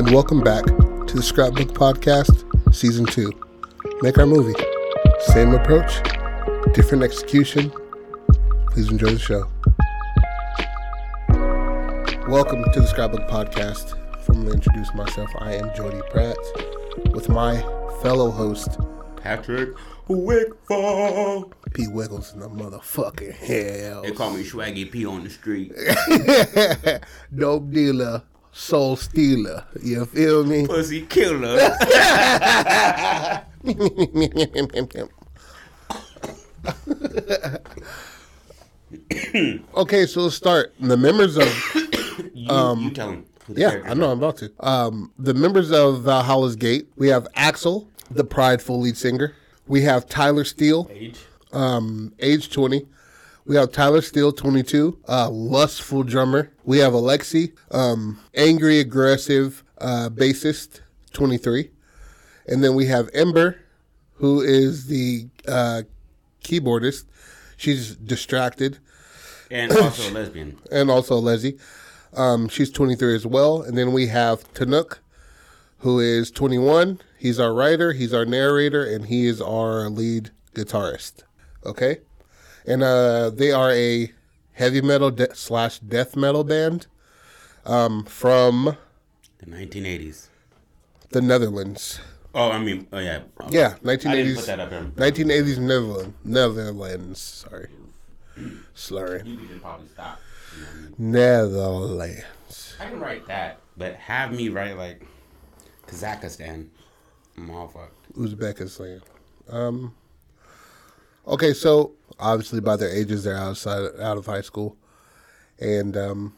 and welcome back to the Scrapbook Podcast, Season 2. Make our movie. Same approach, different execution. Please enjoy the show. Welcome to the Scrapbook Podcast. Formally introduce myself, I am Jody Pratt, with my fellow host, Patrick Wigfall. P. Wiggles in the motherfucking hell. They call me Swaggy P on the street. Dope dealer, soul stealer. You feel me? Pussy killer. okay, so let's start. The members of You, you tell him. Yeah, I know I'm about to. Um, the members of Valhalla's Gate. We have Axel, the prideful lead singer. We have Tyler Steele. Age. um, age 20. We have Tyler Steele, 22, uh, lustful drummer. We have Alexi, um, angry, aggressive uh, bassist, 23. And then we have Ember, who is the uh, keyboardist. She's distracted And also a lesbian. and also Leslie. Um, she's 23 as well. And then we have Tanuk, who is 21. He's our writer, he's our narrator, and he is our lead guitarist. Okay? And uh, they are a heavy metal de- slash death metal band um, from The 1980s. the Netherlands. Oh, I mean, oh yeah. Yeah, I didn't 1980s. put that up there. 1980s Netherlands. Netherlands. Sorry. slurry. You could probably stop. You know what I mean? Netherlands. I can write that, but have me write like Kazakhstan. I'm all fucked. Uzbekistan. Um, okay, so obviously by their ages, they're outside out of high school, and um,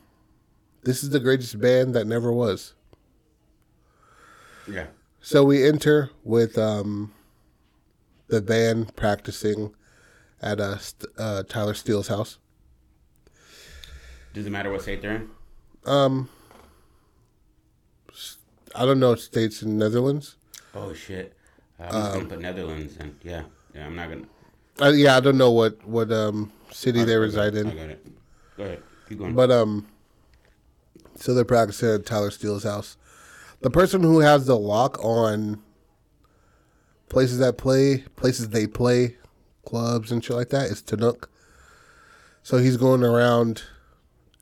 this is the greatest band that never was. Yeah. So we enter with um, the band practicing at uh, uh, Tyler Steele's house. Does it matter what state they're in? Um, I don't know states in Netherlands. Oh shit. I'm just Um, gonna put Netherlands and yeah, yeah. I'm not gonna. Uh, yeah, I don't know what what um, city they reside I in. got it. Go ahead. Keep going. But um, so they're practicing at Tyler Steele's house. The person who has the lock on places that play, places they play, clubs and shit like that is Tanuk. So he's going around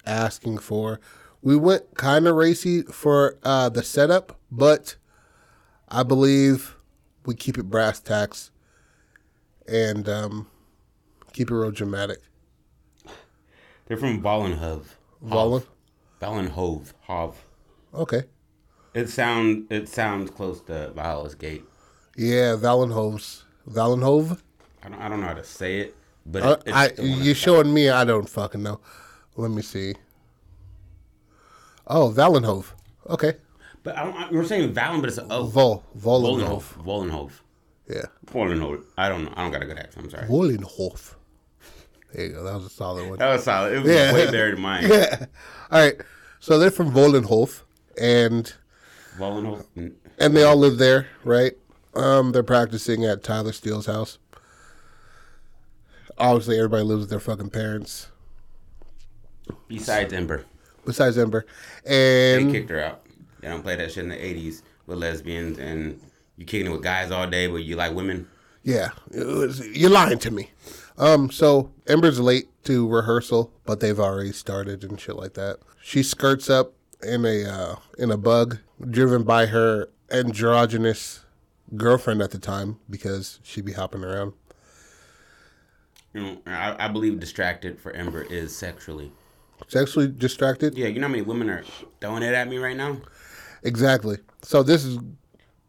asking for. We went kind of racy for uh, the setup, but I believe we keep it brass tacks and um, keep it real dramatic. They're from Vollenhove. Vollen? Vollenhove. Hove. Okay. It sound it sounds close to Valhalla's Gate. Yeah, Valenhove's Valenhove. I don't, I don't know how to say it, but Uh, it, I you're showing me. I don't fucking know. Let me see. Oh, Valenhove. Okay. But I don't, we're saying Valen, but it's a O. Vol Vollenhove. Volenhove. Vollenhove. Yeah. Vollenhove. I don't know. I don't got a good accent. I'm sorry. Volenhof. There you go. That was a solid one. That was solid. It was Yeah. way better than mine. Yeah. All right. So they're from Volenhof, and Vollenhove. mm, and they all live there, right? Um, they're practicing at Tyler Steele's house. Obviously, everybody lives with their fucking parents, Besides Ember, besides Ember. And they kicked her out. They don't play that shit in the '80s with lesbians and you kicking it with guys all day, but you like women. Yeah, was- you're lying to me. Um, so Ember's late to rehearsal, but they've already started and shit like that. She skirts up in a uh, in a bug, driven by her androgynous girlfriend at the time because she'd be hopping around. You know, I, I believe distracted for Ember is sexually. Sexually distracted. Yeah, you know how many women are throwing it at me right now? Exactly. So this is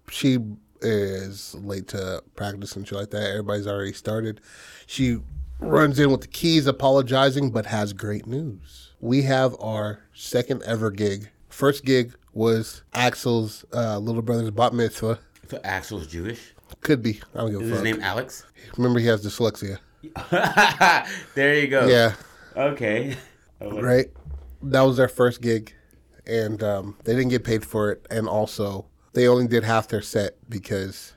she is late to practice and shit like that. Everybody's already started. She runs in with the keys, apologizing, but has great news. We have our second ever gig. First gig was Axel's uh, little brother's bat mitzvah. So Axel's Jewish. Could be. I don't give a his name Alex? Remember, he has dyslexia. there you go. Yeah, Okay. right. That was their first gig, and um, they didn't get paid for it. And also, they only did half their set because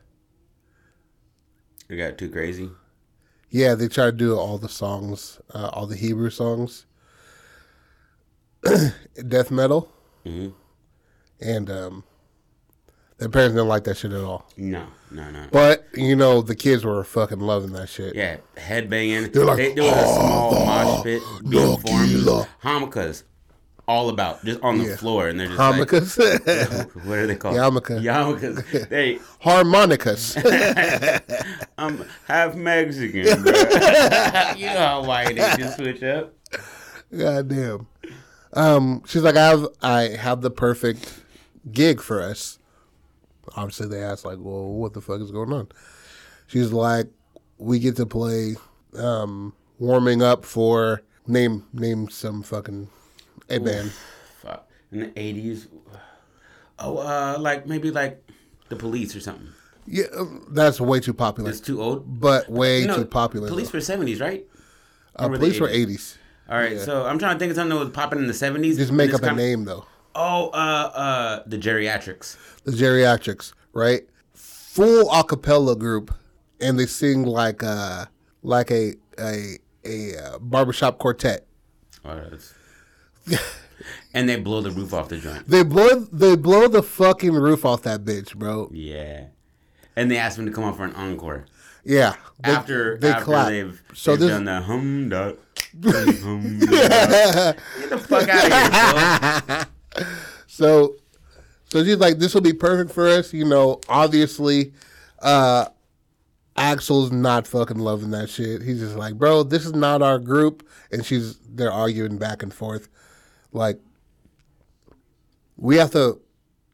You got too crazy. Yeah, they try to do all the songs, uh, all the Hebrew songs, death metal, hmm and um, Their parents didn't like that shit at all. No, no, no. But you know, the kids were fucking loving that shit. Yeah, headbanging. They're like, they, there was a small mosh pit being formed. All about just on the Yeah. floor, and they're just Harmonicas, like, what are they called? Yarmulke. Yarmulkes. They, harmonicas. I'm half Mexican, bro. you know how white they just switch up. God damn. Um, she's like, I have, I have the perfect gig for us. Obviously, they asked like, well, what the fuck is going on? She's like, we get to play, um, warming up for name name some fucking a band. Fuck. In the eighties. Oh, uh, like maybe like the police or something. Yeah, um, that's way too popular, It's too old. but way No, too popular. Police though. were seventies, right? uh, were police were 80s? eighties. All right, so I'm trying to think of something that was popping in the seventies. Just make up a name though. Oh, uh, uh, the geriatrics. the geriatrics, right? Full a cappella group, and they sing like uh like a a a uh, barbershop quartet. Oh, that's... and they blow the roof off the joint. They blow they blow the fucking roof off that bitch, bro. Yeah, and they asked him to come on for an encore Yeah, they, after they after clap. they've, So they've this done the hum dot hum. Get the fuck out of here, bro. so so she's like, this will be perfect for us. You know, obviously, uh Axel's not fucking loving that shit. He's just like, bro, this is not our group, and she's they're arguing back and forth, like we have to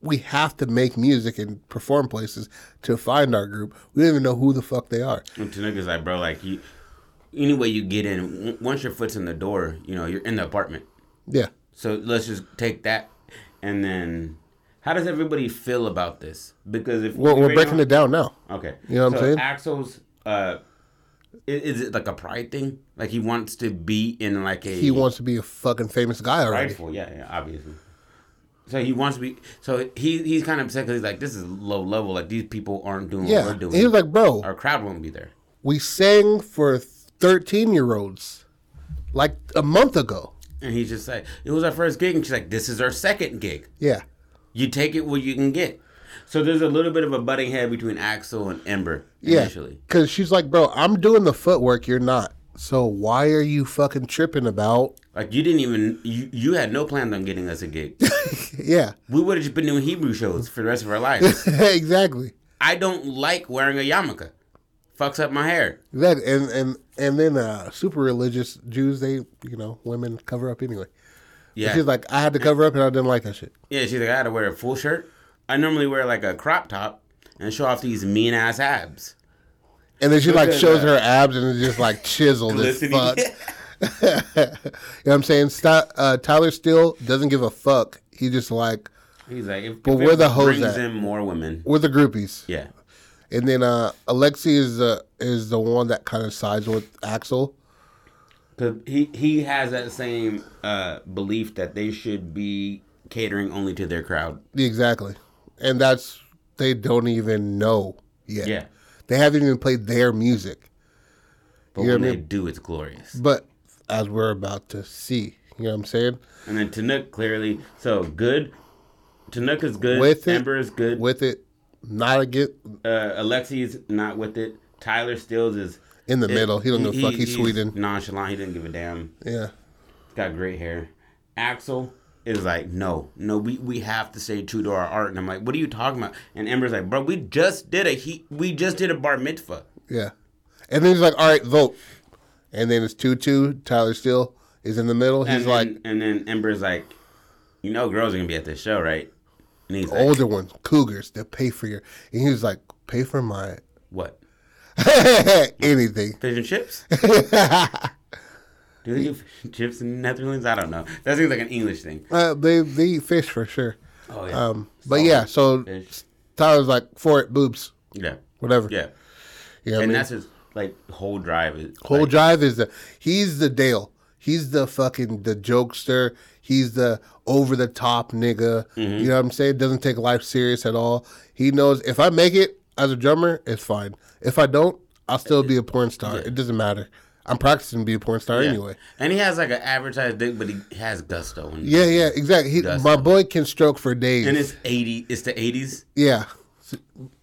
we have to make music and perform places to find our group. We don't even know who the fuck they are. And like, bro, like you, any way you get in, w- once your foot's in the door, you know, you're in the apartment. Yeah. So let's just take that, and then, how does everybody feel about this? Because if We're, we're breaking now- it down now. Okay. You know what I'm saying? Axel's, uh, is, it like a pride thing? Like he wants to be in like a He wants to be a fucking famous guy already. prideful, yeah, yeah, obviously. So he wants to be. So he he's kind of upset because he's like, this is low level. Like these people aren't doing Yeah. what we're doing. he was like, bro, Our crowd won't be there. we sang for 13 year olds like a month ago. And he's just like, it was our first gig, and she's like, this is our second gig. Yeah. You take it what you can get. So there's a little bit of a butting head between Axel and Ember Yeah. initially. Because she's like, bro, I'm doing the footwork. You're not. So why are you fucking tripping about? Like you didn't even you you had no plans on getting us a gig. Yeah. we would have just been doing Hebrew shows for the rest of our lives. exactly. I don't like wearing a yarmulke. Fucks up my hair. Exactly. And, and, and then uh, super religious Jews, they, you know, women cover up anyway. Yeah. She's like, I had to cover up and I didn't like that shit. yeah, she's like, I had to wear a full shirt. I normally wear like a crop top and show off these mean ass abs. And then she like shows her abs and it's just like chiseled as fuck. you know what I'm saying? St- uh, Tyler Steele doesn't give a fuck. He just like, He's like, if, But if where it the hoes brings at? in more women. we're the groupies. Yeah. And then uh, Alexi is the is the one that kind of sides with Axel. Cause he he has that same uh, belief that they should be catering only to their crowd. Exactly. And that's they don't even know yet. Yeah. They haven't even played their music. But You when I they mean? do, it's glorious. But as we're about to see, you know what I'm saying? And then Tanuk clearly so good. Tanuk is good. With it, Ember is good. With it, not a get uh, Alexi's not with it. Tyler Stills is in the middle. He don't give a fuck. He's, Sweden. Nonchalant. He didn't give a damn. Yeah. He's got great hair. Axel is like, no, no, we, we have to stay true to our art. And I'm like, what are you talking about? And Ember's like, bro, we just did a he, we just did a bar mitzvah. Yeah. And then he's like, all right, vote. And then it's 2 2. Tyler Steele is in the middle. He's and like, and then Ember's like, you know, girls are gonna be at this show, right? And he's like, older ones, cougars, they'll pay for your. And he was like, pay for my what? anything. Fish and chips? Do they fish chips in Netherlands? I don't know. That seems like an English thing. Uh, they, they eat fish for sure. Oh yeah. Um, but yeah, so Fish. Tyler's like, for it, boobs, Yeah. whatever. Yeah. Know what I And mean? that's his like whole drive. Is, Whole like, Drive is the he's the Dale. He's the fucking the jokester. He's the over the top nigga. Mm-hmm. You know what I'm saying? Doesn't take life serious at all. He knows if I make it as a drummer, it's fine. If I don't, I'll still be a porn star. It doesn't matter. I'm practicing to be a porn star Yeah. anyway. And he has like an advertised dick, but he has gusto. And, Yeah, yeah, exactly. He, my boy can stroke for days. And it's eighty. It's the eighties. yeah,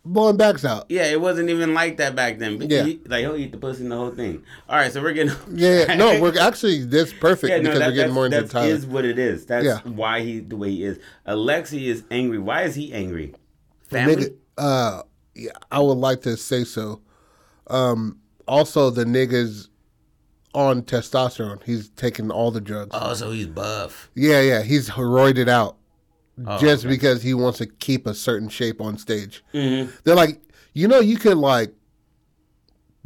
blowing backs out. Yeah, it wasn't even like that back then. Yeah. He- like he'll eat the pussy and the whole thing. All right, so we're getting Yeah, yeah. no, we're actually this perfect Yeah, no, because that, we're getting that's, more into that's Tyler. is what it is. That's Yeah. why he the way he is. Alexi is angry. Why is he angry? Family. Nigga, uh, yeah, I would like to say so. Um, also, the nigga's on testosterone. He's taking all the drugs. Oh, so he's buff. yeah, yeah, he's roided out Oh, just okay. because he wants to keep a certain shape on stage. Mhm. They're like, you know, you could like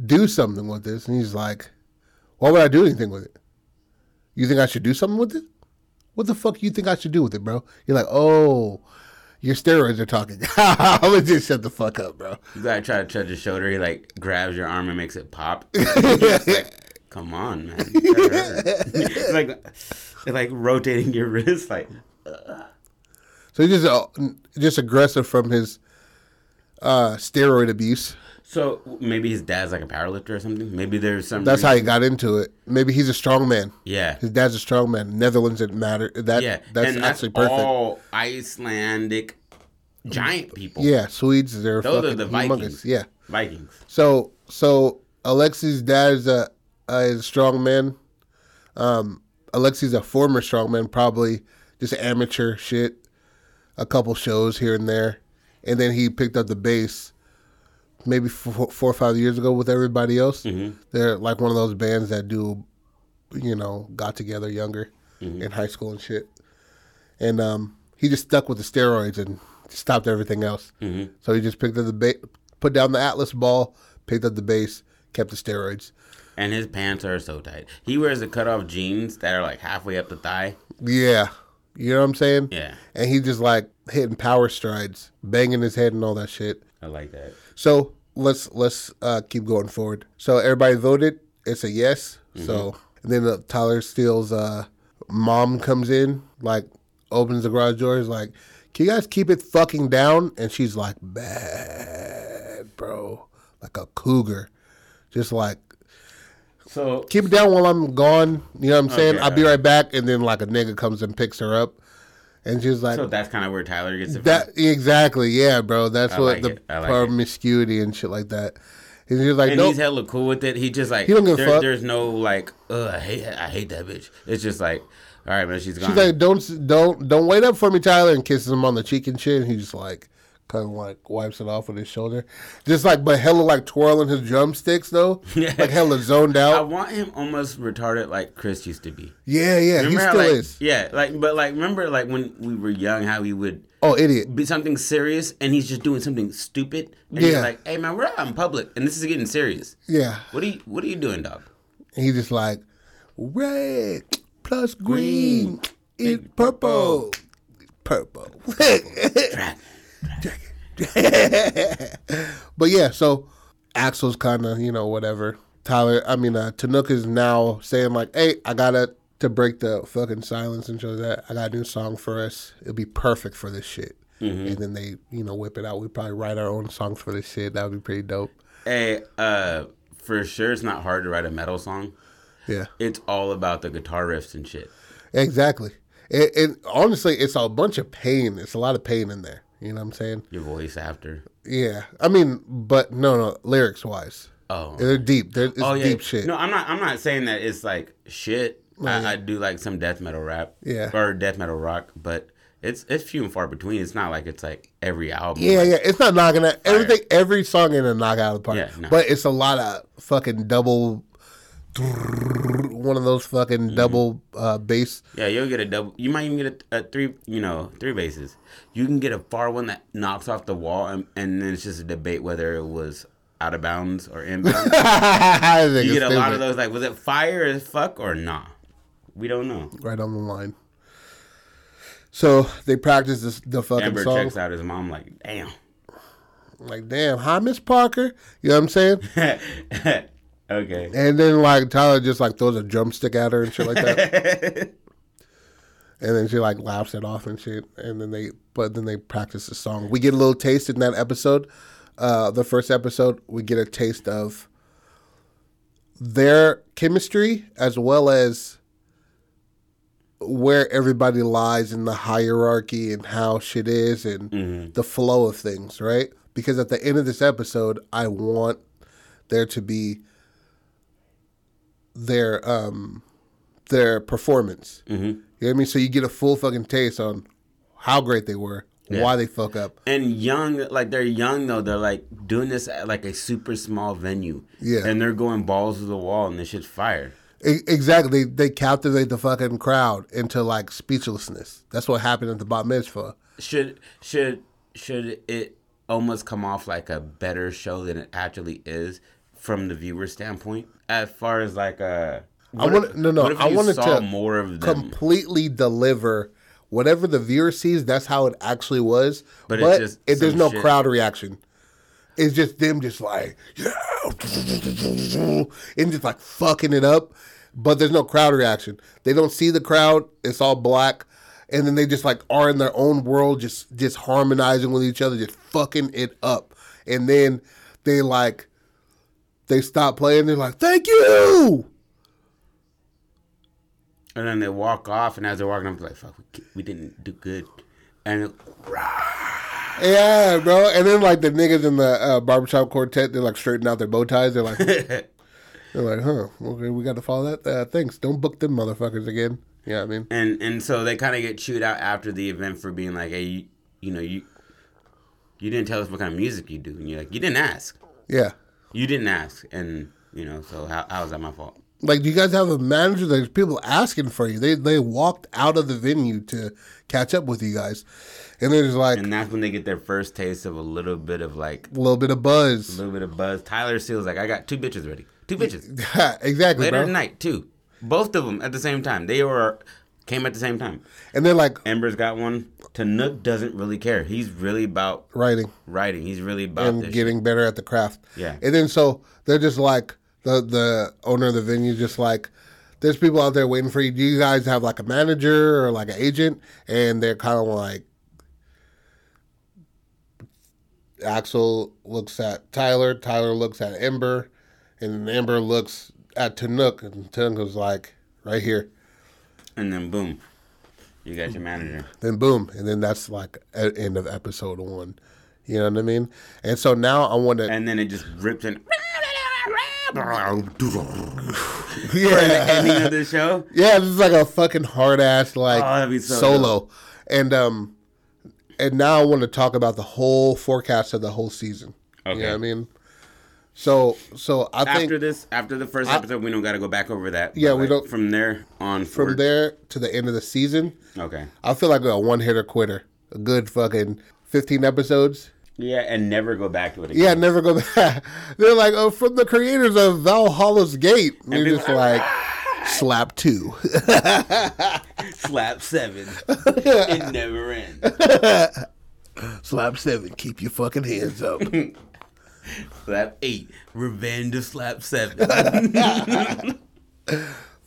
do something with this, and he's like, why would I do anything with it? You think I should do something with it? What the fuck you think I should do with it, bro? You're like, oh, your steroids are talking. I'm gonna just shut the fuck up, bro. You gotta try to touch his shoulder. He like grabs your arm and makes it pop. Like, Come on, man. it's like it's like rotating your wrist. Like So he's just uh, just aggressive from his uh, steroid abuse. so, maybe his dad's like a powerlifter or something. Maybe there's some. That's how he got into it. Maybe he's a strong man. Yeah. His dad's a strong man. Netherlands didn't matter. That Yeah, that's and actually perfect. all Icelandic giant people. Yeah, Swedes they're Those are fucking the humongous. Vikings. Yeah. Vikings. So so Alexi's dad is a, a strongman. Um, Alexi's a former strongman, probably just amateur shit. A couple shows here and there, and then he picked up the bass maybe four, four or five years ago with everybody else. They're like one of those bands that do, you know, got together younger in high school and shit. And um, he just stuck with the steroids and stopped everything else. So he just picked up the ba- put down the Atlas ball, picked up the bass, kept the steroids. And his pants are so tight. He wears the cutoff jeans that are like halfway up the thigh. Yeah, you know what I'm saying? Yeah, And he just like hitting power strides, banging his head and all that shit. I like that. So let's let's uh, keep going forward. So everybody voted. It's a yes. So and then uh, Tyler Steele's uh, mom comes in, like opens the garage door. Is like, "Can you guys keep it fucking down?" And she's like, "Bad, bro, like a cougar, just like." So Keep it down while I'm gone. You know what I'm oh, saying? Okay, I'll be right back. And then like a nigga comes and picks her up, and she's like, so that's kind of where Tyler gets it that exactly, yeah, bro. That's I what like the like it. promiscuity and shit like that. And he's like, and no, he's hella cool with it. He just like He don't give a there- fuck. There's no like, ugh, I hate, I hate that bitch. It's just like, all right, man, she's gone. she's like, don't, don't, don't wait up for me, Tyler, and kisses him on the cheek and shit. And he's just like, kind of like wipes it off with his shoulder, just like, but hella like twirling his drumsticks though, Yeah. like hella zoned out. I want him almost retarded like Chris used to be. Yeah, yeah, he Remember how, still like, is. Yeah, like, but like, remember like when we were young, how he would Oh, idiot. be something serious and he's just doing something stupid. And Yeah. he's like, hey man, we're out in public and this is getting serious. Yeah, What are you, what are you doing, dog? and he's just like, red plus green, is purple, purple. Drag. but yeah, so Axel's kind of, you know, whatever. Tyler, I mean, uh, Tanuk is now saying, like, hey, I gotta, to break the fucking silence and show that, I got a new song for us. It'll be perfect for this shit. And then they, you know, whip it out. We probably write our own songs for this shit. That would be pretty dope. Hey, uh, for sure, it's not hard to write a metal song. Yeah, It's all about the guitar riffs and shit. exactly. And, and honestly, it's a bunch of pain. It's a lot of pain in there. You know what I'm saying? Your voice after. Yeah. I mean, but no, no, lyrics wise. Oh, They're deep. They're, it's oh yeah. deep shit. No, I'm not. I'm not saying that it's like shit. I, I do like some death metal rap. Yeah. Or death metal rock, but it's it's few and far between. It's not like it's like every album. Yeah, like, yeah. It's not knocking out everything. Every song in a knock out of the park. Yeah, no. But it's a lot of fucking double. One of those fucking Mm-hmm. double uh, bass. Yeah, you'll get a double. You might even get a, a three. You know, three bases. You can get a far one that knocks off the wall, and, and then it's just a debate whether it was out of bounds or inbounds. You get a lot of those. Like, was it fire as fuck or nah? We don't know. right on the line. So they practice this, the fucking Amber song. checks out his mom. Like, damn. Like, damn, hi, Miss Parker. You know what I'm saying? Okay. And then like Tyler just like throws a drumstick at her and shit like that. and then she like laughs it off and shit. And then they, but then they practice the song. We get a little taste in that episode. Uh, the first episode, we get a taste of their chemistry as well as where everybody lies in the hierarchy and how shit is and the flow of things, right? because at the end of this episode, I want there to be their um their performance. Mm-hmm. You know what I mean? So you get a full fucking taste on how great they were, why they fuck up. and young like they're young though they're like doing this at like a super small venue Yeah. and they're going balls to the wall and this shit's fire exactly, they, they captivate the fucking crowd into like speechlessness. That's what happened at the bat mitzvah. should should should it almost come off like a better show than it actually is from the viewer standpoint as far as like uh I want no no. I wanted to more of them completely deliver whatever the viewer sees. That's how it actually was. But But, it's just it, there's no shit. crowd reaction. It's just them just like yeah, and just like fucking it up. But there's no crowd reaction. They don't see the crowd. It's all black. And then they just like are in their own world, just just harmonizing with each other, just fucking it up. And then they like they stop playing. They're like, "Thank you." and then they walk off and as they're walking they're like fuck we, we didn't do good and it, Yeah, bro. And then like the niggas in the uh, barbershop quartet, they're like straightening out their bow ties. They're like, they're like, huh? Okay, we got to follow that. Uh, thanks. Don't book them motherfuckers again. Yeah, I mean, and and so they kind of get chewed out after the event for being like, hey, you, you know, you you didn't tell us what kind of music you do, and you're like, you didn't ask, yeah. You didn't ask, and you know, so how how is that my fault? Like, do you guys have a manager? There's people asking for you. They they walked out of the venue to catch up with you guys, and there's like And that's when they get their first taste of a little bit of like a little bit of buzz. a little bit of buzz. Tyler Seals like, I got two bitches ready, two bitches exactly, later bro. tonight, two, both of them at the same time. They were came at the same time. And they're like Ember's got one. Tanuk doesn't really care. He's really about writing. writing. He's really about and getting better at the craft. Yeah. And then so they're just like the the owner of the venue just like there's people out there waiting for you. Do you guys have like a manager or like an agent? And they're kind of like Axel looks at Tyler, Tyler looks at Ember, and Ember looks at Tanuk, and Tanuk is like right here. And then boom, you got your manager. Then boom, and then that's like at end of episode one. You know what I mean? And so now I want to And then it just ripped in. yeah. ending of the show. Yeah, this is like a fucking hard ass like Oh, so solo, and um, and now I want to talk about the whole forecast of the whole season. You know Okay. what I mean? So, so I think After this, after the first episode, we don't got to go back over that. Yeah, we like, don't- From there on, from forward- there to the end of the season, Okay. I feel like a one hitter quitter. A good fucking fifteen episodes. Yeah, and never go back to it again. Yeah, never go back. They're like, oh, from the creators of Valhalla's Gate. And you're just are like, slap two. Slap seven. it never ends. slap seven. Keep your fucking hands up. Slap eight. Revenge of slap seven.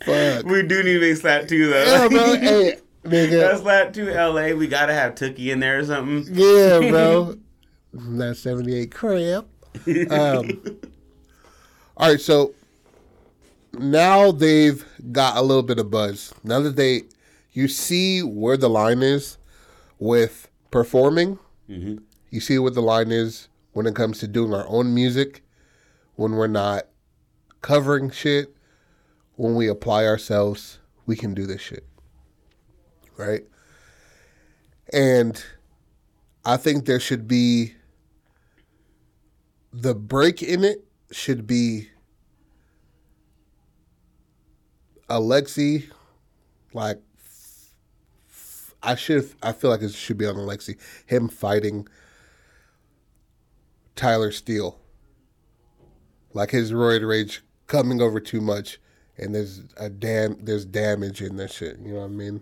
Fuck. we do need to make slap two though. Yeah, bro. Hey, nigga. That's slap two LA. We gotta have Tookie in there or something. Yeah, bro. That 78 crap. Um, all right, so now they've got a little bit of buzz. Now that they, you see where the line is with performing. You see what the line is when it comes to doing our own music, when we're not covering shit, when we apply ourselves, we can do this shit. Right? And I think there should be the break in it should be Alexi, like I should I feel like it should be on Alexi. Him fighting Tyler Steele. Like his roid rage coming over too much and there's a dam there's damage in this shit, you know what I mean?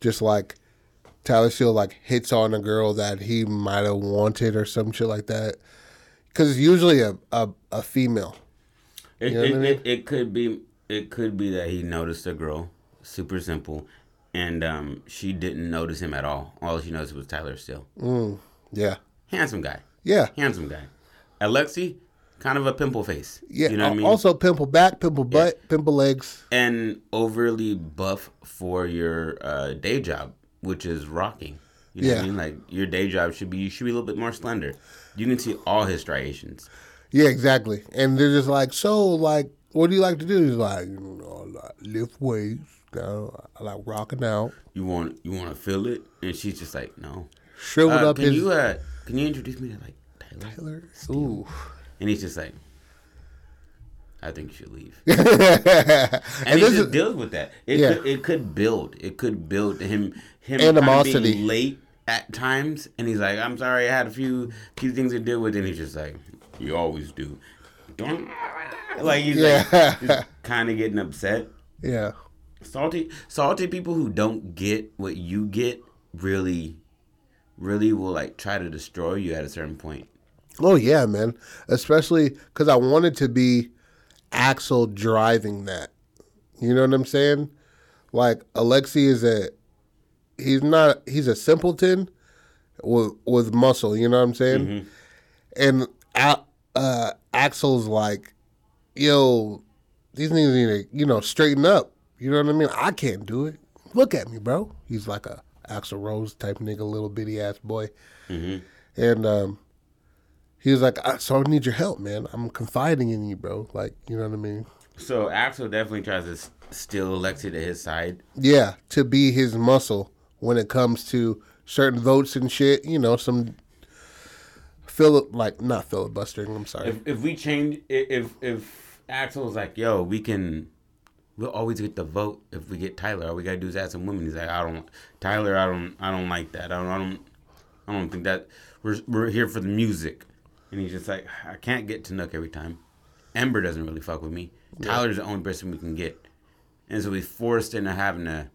Just like Tyler Steele like hits on a girl that he might have wanted or some shit like that. Cause it's usually a, a, a female. It, know it, I mean? it, it could be it could be that he noticed a girl, super simple, and um, she didn't notice him at all. All she noticed was Tyler Still, Yeah. handsome guy, Yeah. handsome guy. Alexi, kind of a pimple face. Yeah. you know what I mean. Also pimple back, pimple butt, pimple legs. and overly buff for your uh, day job, which is rocking. You know what I Yeah. mean? Like your day job should be you should be a little bit more slender. You can see all his striations. Yeah, exactly. And they're just like, so, like, what do you like to do? He's like, you know, I lift weights. I like rocking out. You want you want to feel it, and she's just like, no. Shriveled Uh, up can his you uh can you introduce me to like Tyler? Taylor. Ooh. And he's just like, I think you should leave. and And he this just is, deals with that. It Yeah. could it could build. It could build him him Animosity. Kind of being late at times, and he's like, "I'm sorry, I had a few few things to deal with," and he's just like, "You always do." Like he's Yeah. like kind of getting upset. yeah. Salty salty people who don't get what you get really really will like try to destroy you at a certain point. Oh yeah, man. Especially because I wanted to be Axel driving that. You know what I'm saying? Like Alexi is a he's not he's a simpleton with with muscle. You know what I'm saying? And A- uh, Axel's like, yo, these niggas need to you know straighten up. You know what I mean? I can't do it. Look at me, bro. He's like a Axl Rose type nigga, little bitty ass boy. And um, he was like, I, "So I need your help, man. I'm confiding in you, bro. Like, you know what I mean? So Axel definitely tries to steal Alexi to his side. Yeah, to be his muscle when it comes to certain votes and shit. You know, some Philip like not filibustering. I'm sorry. If if we change if if Axel's like, yo, we can we'll always get the vote if we get Tyler. All we gotta do is add some women. He's like, I don't Tyler, I don't I don't like that. I don't I don't I don't think that we're we're here for the music. And he's just like, I can't get to Nook every time. Ember doesn't really fuck with me. Tyler's the only person we can get. And so we forced into having to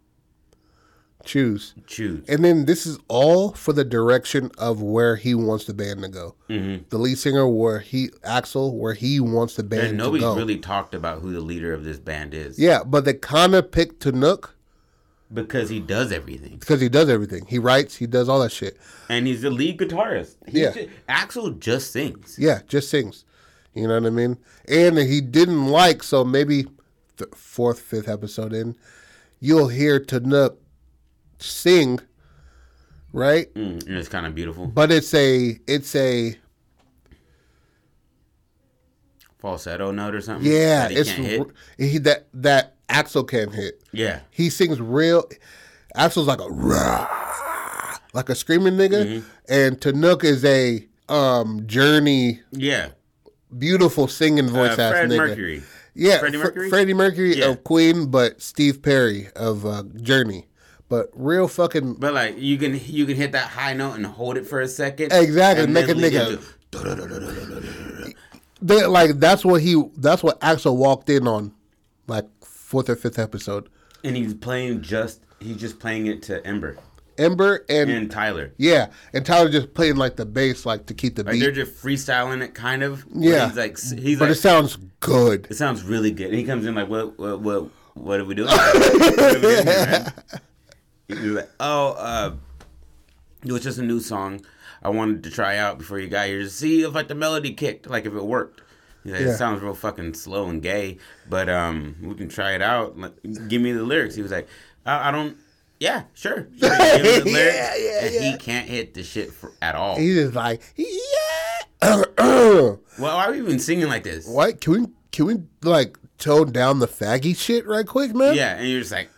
Choose. choose. And then this is all for the direction of where he wants the band to go. Mm-hmm. The lead singer, where he Axel, where he wants the band And nobody's really talked about who the leader of this band is. yeah, but they kind of picked Tanuk Because he does everything. because he does everything. He writes, he does all that shit. And he's the lead guitarist. He's Yeah. ju- Axel just sings. Yeah, just sings. You know what I mean? And he didn't like, so maybe the fourth, fifth episode in, you'll hear Tanuk sing, right? Mm, and it's kind of beautiful. But it's a, it's a, Falsetto note or something. yeah, that it's he that that Axel can hit. Yeah. He sings real. Axel's like a rah, like a screaming nigga, Mm-hmm. and Tanuk is a um journey, Yeah. beautiful singing Uh, voice ass Fred nigga. Mercury. Yeah, Freddie Fr- Mercury? Freddie Mercury Yeah. of Queen, but Steve Perry of uh, Journey. But real fucking But like you can you can hit that high note and hold it for a second. Exactly, make a nigga- they, like that's what he that's what Axel walked in on, like fourth or fifth episode. And he's playing just he's just playing it to Ember Ember and, and Tyler. yeah, and Tyler just playing like the bass, like to keep the Like beat. they're just freestyling it kind of. Yeah. He's like he's but like it sounds good. It sounds really good. And he comes in like, what, what, what, what are we doing? What are we doing here, like, oh, uh, it was just a new song I wanted to try out before you got here to see if like the melody kicked, like if it worked. Like, Yeah. It sounds real fucking slow and gay, but um, we can try it out. Like, give me the lyrics. He was like, I, I don't. Yeah, sure. sure. Give me the Yeah, yeah, and yeah. he can't hit the shit for, at all. He's just like yeah. well, why are we even singing like this? what can we can we like tone down the faggy shit right quick, man? Yeah, and you're just like,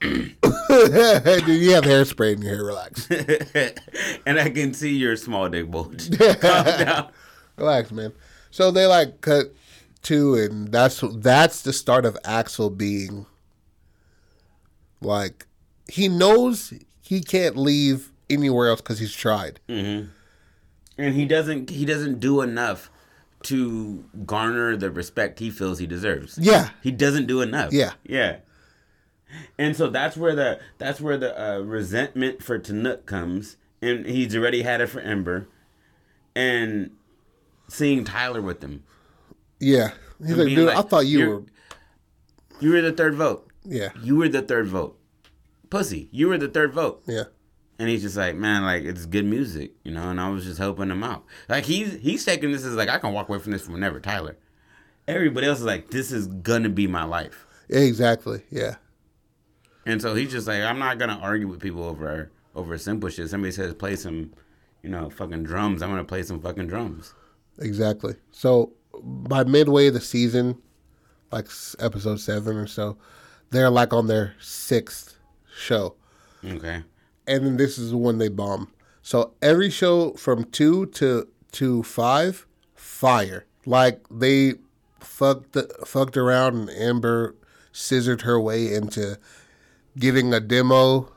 Dude, you have hairspray in your hair. Relax. and I can see your small dick bulge. Calm down. Relax, man. So they like cut two, and that's that's the start of Axel being like he knows he can't leave anywhere else because he's tried. Mm-hmm. and he doesn't he doesn't do enough to garner the respect he feels he deserves. Yeah, He doesn't do enough. Yeah. Yeah. And so that's where the that's where the uh, resentment for Tanuk comes, and he's already had it for Ember, and seeing Tyler with him. yeah. He's like, dude, like, I thought you were. You were the third vote. Yeah, You were the third vote. Pussy, you were the third vote. yeah, And he's just like, man, like it's good music, you know. And I was just helping him out. Like he's he's taking this as like I can walk away from this for whenever. Tyler, everybody else is like, this is gonna be my life. exactly. Yeah, And so he's just like, I'm not gonna argue with people over over simple shit. Somebody says play some, you know, fucking drums. I'm gonna play some fucking drums. Exactly. So by midway of the season, like episode seven or so, they're like on their sixth show, Okay. and then this is when they bomb. So every show from two to to five, fire. Like they fucked fucked around, and Amber scissored her way into getting a demo.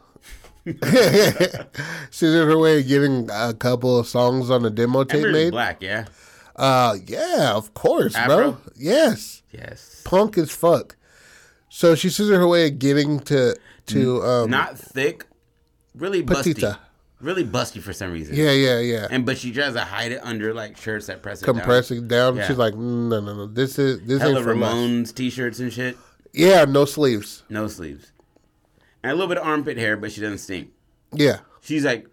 scissored her way of getting a couple of songs on a demo tape Amber's made. black, yeah. Uh, yeah, of course, bro. Yes, Yes. punk as fuck. So she scissored her way of getting to to um. Not thick, really busty. Really busty for some reason. yeah, yeah, yeah. And but she tries to hide it under like shirts that press it down. Compressing down. Yeah. She's like, no, no, no. This is this Hella ain't for. Ramones t-shirts and shit. Yeah, no sleeves. No sleeves. And a little bit of armpit hair, but she doesn't stink. Yeah, She's like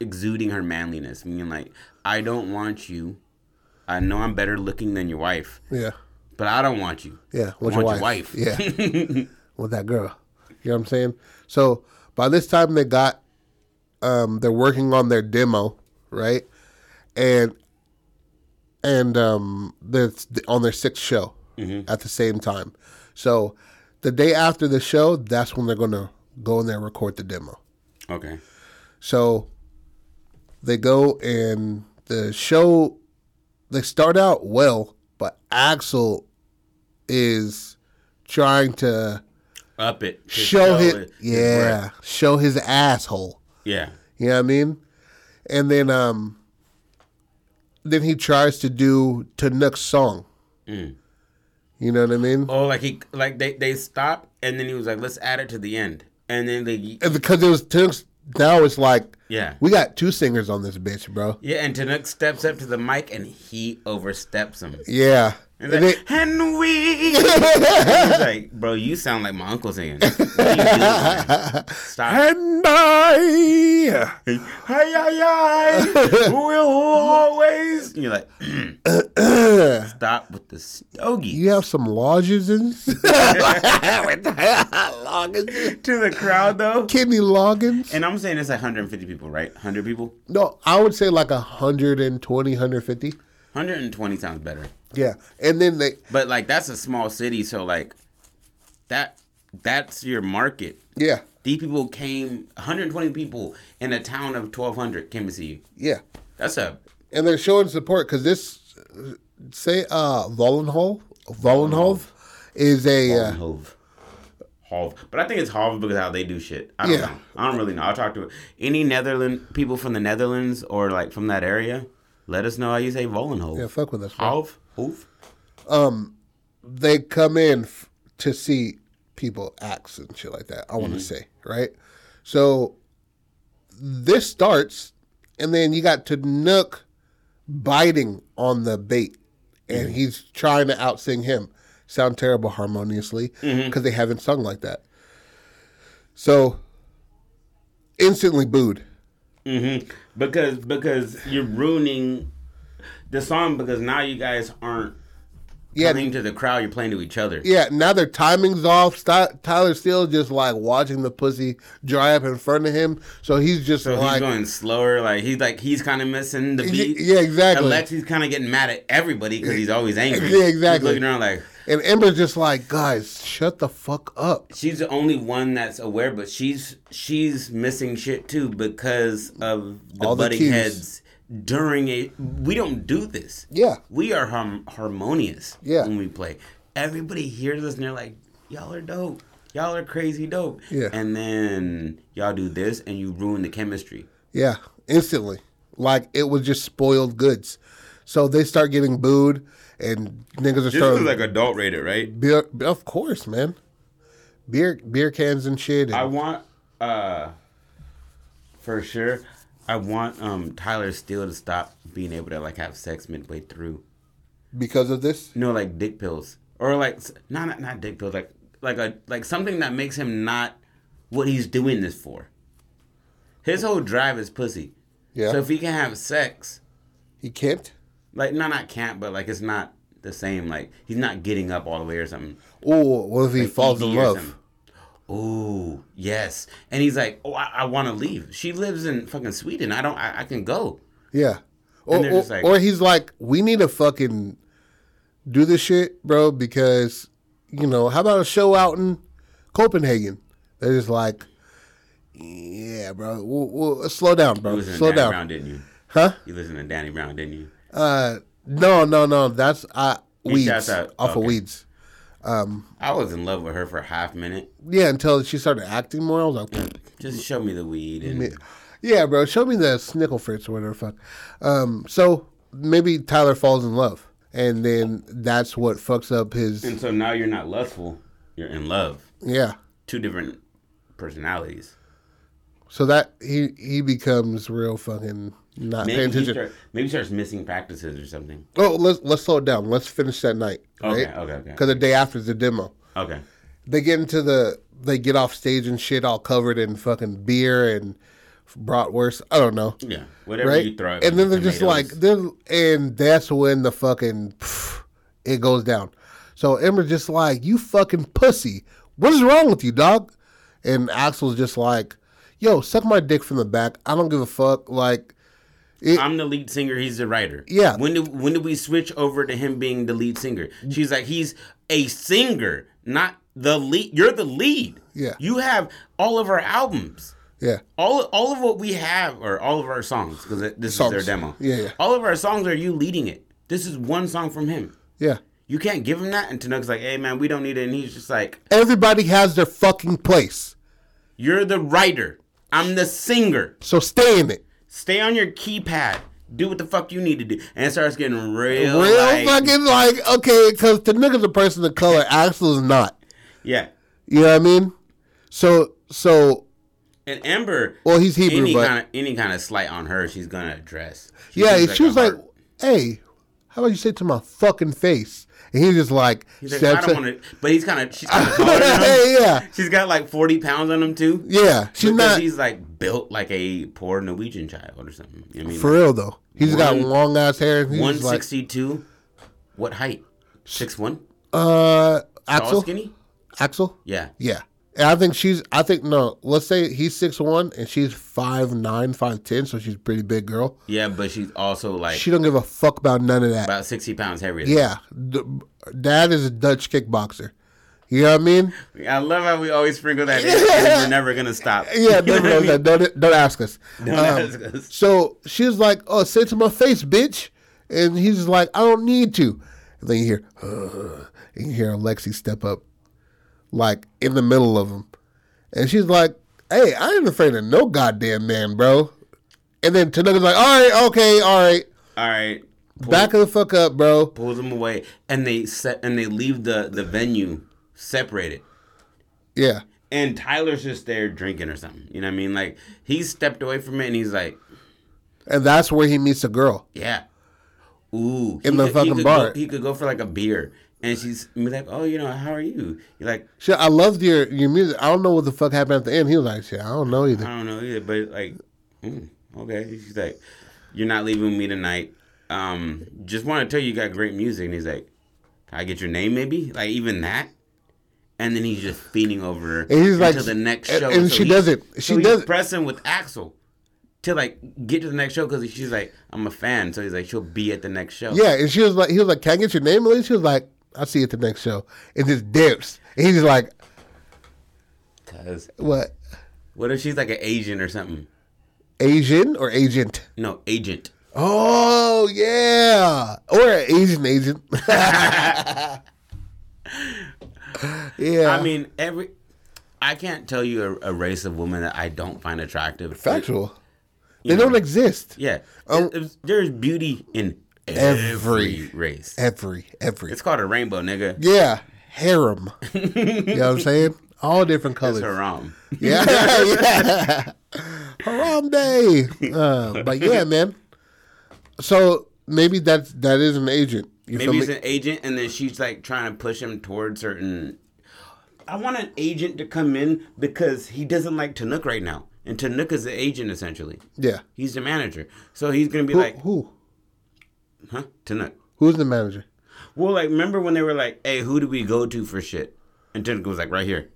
exuding her manliness, meaning like, I don't want you. I know I'm better looking than your wife, yeah, but I don't want you. yeah. I With want your wife. Yeah. Yeah, with that girl. You know what I'm saying? So by this time they got, um, they're working on their demo, right? And and um, they're on their sixth show at the same time. So the day after the show, that's when they're gonna go in there and record the demo. okay. So they go and the show they start out well, but Axel is trying to Up it. show his, it- yeah, show his asshole. Yeah. You know what I mean? And then um then he tries to do Tanuk's song. Mm. You know what I mean? Oh, like he like they they stopped and then he was like, let's add it to the end, and then they And because it was Tanuk's now it's like yeah we got two singers on this bitch, bro. yeah, and Tanuk steps up to the mic and he oversteps him. Yeah. And, And like, it- and we. He's like, bro, you sound like my uncle singing. What are you doing? Stop. and I Hey, ay, ay, we'll always. And you're like, stop with the stogie. You have some lodges in to the crowd though. Kenny Loggins. And I'm saying it's like 150 people, right? 100 people. No, I would say like 120, 150. 120 sounds better. Yeah. And then they But like that's a small city, so like that that's your market. yeah. These people came 120 people in a town of 1200 came to see you. Yeah. That's a And they're showing support cuz this say uh Vollenhove Vollenhove is a uh, Hove. But I think it's Hove because how they do shit. I don't Yeah. know. I don't really know. I'll talk to any Netherland people from the Netherlands or like from that area. Let us know how you say Vollenhove. yeah, fuck with us. bro. Hove? Hove? Um, they come in f- to see people acts and shit like that. I want to mm-hmm. say, right? So this starts and then you got Tanuk biting on the bait and he's trying to outsing him. Sound terrible harmoniously mm-hmm. because they haven't sung like that. So instantly booed. Mm-hmm. Because because you're ruining the song because now you guys aren't Yeah, playing to the crowd, you're playing to each other. yeah. Now their timing's off. Tyler Steele just like watching the pussy dry up in front of him, so he's just So like, he's going slower, like he's like he's kind of missing the beat. yeah, exactly. Alexi's kind of getting mad at everybody because he's always angry. Yeah, exactly. He's looking around like and Ember's just like, guys, shut the fuck up. she's the only one that's aware, but she's she's missing shit too because of the All the butting cues. heads during a. We don't do this. Yeah, We are harm, harmonious. Yeah. When we play, everybody hears us and they're like, "Y'all are dope. Y'all are crazy dope." Yeah. And then y'all do this and you ruin the chemistry. yeah, instantly. Like it was just spoiled goods. So they start getting booed, and niggas are This starting. is like adult rated, right? beer, of course, man. Beer, beer cans and shit. and- I want, uh, for sure, I want um Tyler Steele to stop being able to like have sex midway through. because of this. No, like dick pills or like not not, not dick pills, like like a like something that makes him not what he's doing this for. His whole drive is pussy. Yeah, So if he can have sex, he can't. Like no, not can't, but like it's not the same. Like he's not getting up all the way or something. Oh, what if he Like, falls in love? Oh, yes. And he's like, oh, I, I want to leave. She lives in fucking Sweden. I don't. I, I can go. Yeah. Or, or, like- or he's like, we need to fucking do this shit, bro, because, you know, how about a show out in Copenhagen? They're just like, yeah, bro, we'll, we'll, slow down, bro. Slow down. Brown, didn't you? Huh? You listened to Danny Brown, didn't you? Uh, no, no, no. That's uh, weeds. Off of weeds. Um, I was in love with her for a half minute. Yeah, until she started acting more. I was like, Just show me the weed and yeah, bro, show me the snickle fritz or whatever the fuck. Um, so maybe Tyler falls in love. And then that's what fucks up his. and so now you're not lustful. You're in love. Yeah. Two different personalities. So that he he becomes real fucking not paying Maybe he attention. start, maybe starts missing practices or something. oh, let's let's slow it down. Let's finish that night. Okay, right? okay, okay. Because the day after is the demo, Okay. they get into the they get off stage and shit, all covered in fucking beer and bratwurst. I don't know. Yeah. Whatever right? you throw. and then they're just like, tomatoes. they're, and that's when the fucking pff, it goes down. So Emma's just like, you fucking pussy. What is wrong with you, dog? And Axel's just like, yo, suck my dick from the back. I don't give a fuck. Like, I'm the lead singer. He's the writer. Yeah. When did when did we switch over to him being the lead singer? She's like, he's a singer, not the lead. You're the lead. Yeah. You have all of our albums. yeah, All, all of what we have, or all of our songs, because this Songs. is their demo. Yeah, yeah. All of our songs are you leading it. This is one song from him. yeah. You can't give him that. And Tanuk's like, hey, man, we don't need it. And he's just like, Everybody has their fucking place. you're the writer. I'm the singer. So stay in it. Stay on your keypad. Do what the fuck you need to do. And it starts getting real. Real like- fucking like, okay, because the nigga's a person of color. Axel is not. Yeah. You know what I mean? So, so, And Amber, well, he's Hebrew, any but. kind of any kind of slight on her, she's gonna address. She Yeah, she was like, "Hey, how about you say it to my fucking face?" And he just like, he's like, I don't want to, but he's kind of, she's kind of taller than him. yeah, She's got like forty pounds on him too. yeah. She's not he's like built like a poor Norwegian child or something. You know I mean, for real though. He's got long ass hair. And he's one just like. What height? Six one. uh, Axel, skinny. Axel, Yeah. yeah. And I think she's. I think no. Let's say he's six one and she's five nine, five ten. So she's a pretty big girl. Yeah, but she's also like She don't give a fuck about none of that. about sixty pounds heavier. Yeah, D- dad is a Dutch kickboxer. You know what I mean? I love how we always sprinkle that in. and We're never gonna stop. Yeah, You know never I mean? that. Don't, don't ask us. Don't Um, ask us. So she's like, "Oh, say it to my face, bitch," and he's like, "I don't need to." And then you hear, uh, and you hear Alexi step up, like in the middle of them. and she's like, "Hey, I ain't afraid of no goddamn man, bro." And then Tanuka's like, "All right, okay, all right, All right. Pull, back of the fuck up, bro." pulls them away, and they set and they leave the the venue separated. Yeah, And Tyler's just there drinking or something. You know what I mean? Like he stepped away from it, and he's like, and that's where he meets a girl. "Yeah, ooh." In the could- fucking could bar. Go, he could go for like a beer, and she's like, "Oh, you know, how are you?" You're like, Shit, I loved your your music. I don't know what the fuck happened at the end. He was like, "Shit, I don't know either." I don't know either, but like, mm, okay. She's like, "You're not leaving me tonight." Um, just want to tell you, you got great music, and he's like, "Can I get your name, maybe?" Like even that. And then he's just feeding over her And he's like- the next and- show. and she he's- does it. she so doesn't- pressing with Axel to like get to the next show because she's like, "I'm a fan," so he's like, "She'll be at the next show." Yeah, and she was like, he was like, "Can I get your name, at least?" She was like, "I'll see you at the next show," and just dips. And he's like, Cause "What? what if she's like an Asian or something? Asian or agent?" No, agent. Oh yeah, or an Asian agent. yeah, I mean, every. I can't tell you a, a race of women that I don't find attractive. factual. You They know, don't exist. Yeah. Um, There- there's beauty in Every- every, race. Every, every. It's called a rainbow, nigga. yeah, harem. you know what I'm saying? All different It's colors. haram. Yeah, yeah. Haram day. Uh, but yeah, man. So maybe that's that is an agent. You Maybe it's me? an agent, and then she's like trying to push him towards certain. I want an agent to come in because he doesn't like Tanuk right now, and Tanuk is the agent essentially. yeah. He's the manager, so he's gonna be Who, like, who? "Huh, Tanuk." Who's the manager? Well, like remember when they were like, "Hey, who do we go to for shit?" And Tanuk was like, "Right here."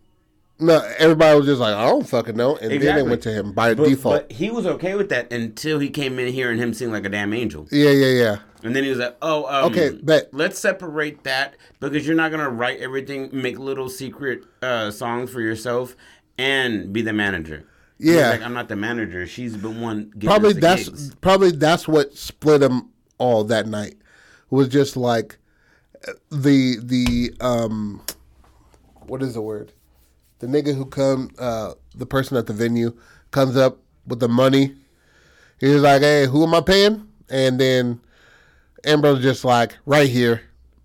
No, everybody was just like, I don't fucking know, and then they went to him by But, default. but he was okay with that until he came in here and him sing like a damn angel. yeah, yeah, yeah. And then he was like, "Oh, um, Okay, but let's separate that because you're not gonna write everything, make little secret uh, songs for yourself, and be the manager." Yeah. like I'm not the manager. She's the one. Getting Probably that's gigs." probably that's what split them all that night. Was just like the the um, what is the word? The nigga who come, uh, the person at the venue comes up with the money. He's like, "Hey, who am I paying?" And then Amber's just like, "Right here,"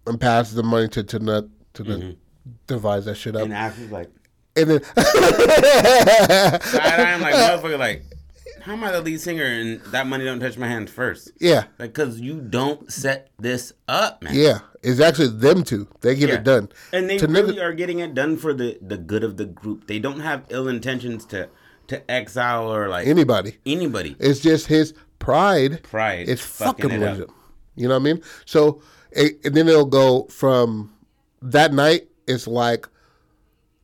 and passes the money to to Nut to the divide that shit up. And Ash was like, And then I, I'm like, motherfucker, like, how am I the lead singer and that money don't touch my hands first? yeah, Like, cause you don't set this up, man. yeah, it's actually them two. They get Yeah. it done. And they To really nigga- are getting it done for the the good of the group. They don't have ill intentions to to exile or like Anybody. anybody. It's just his pride. Pride It's fucking fucking it with him. You know what I mean? So, it, and then it'll go from that night. It's like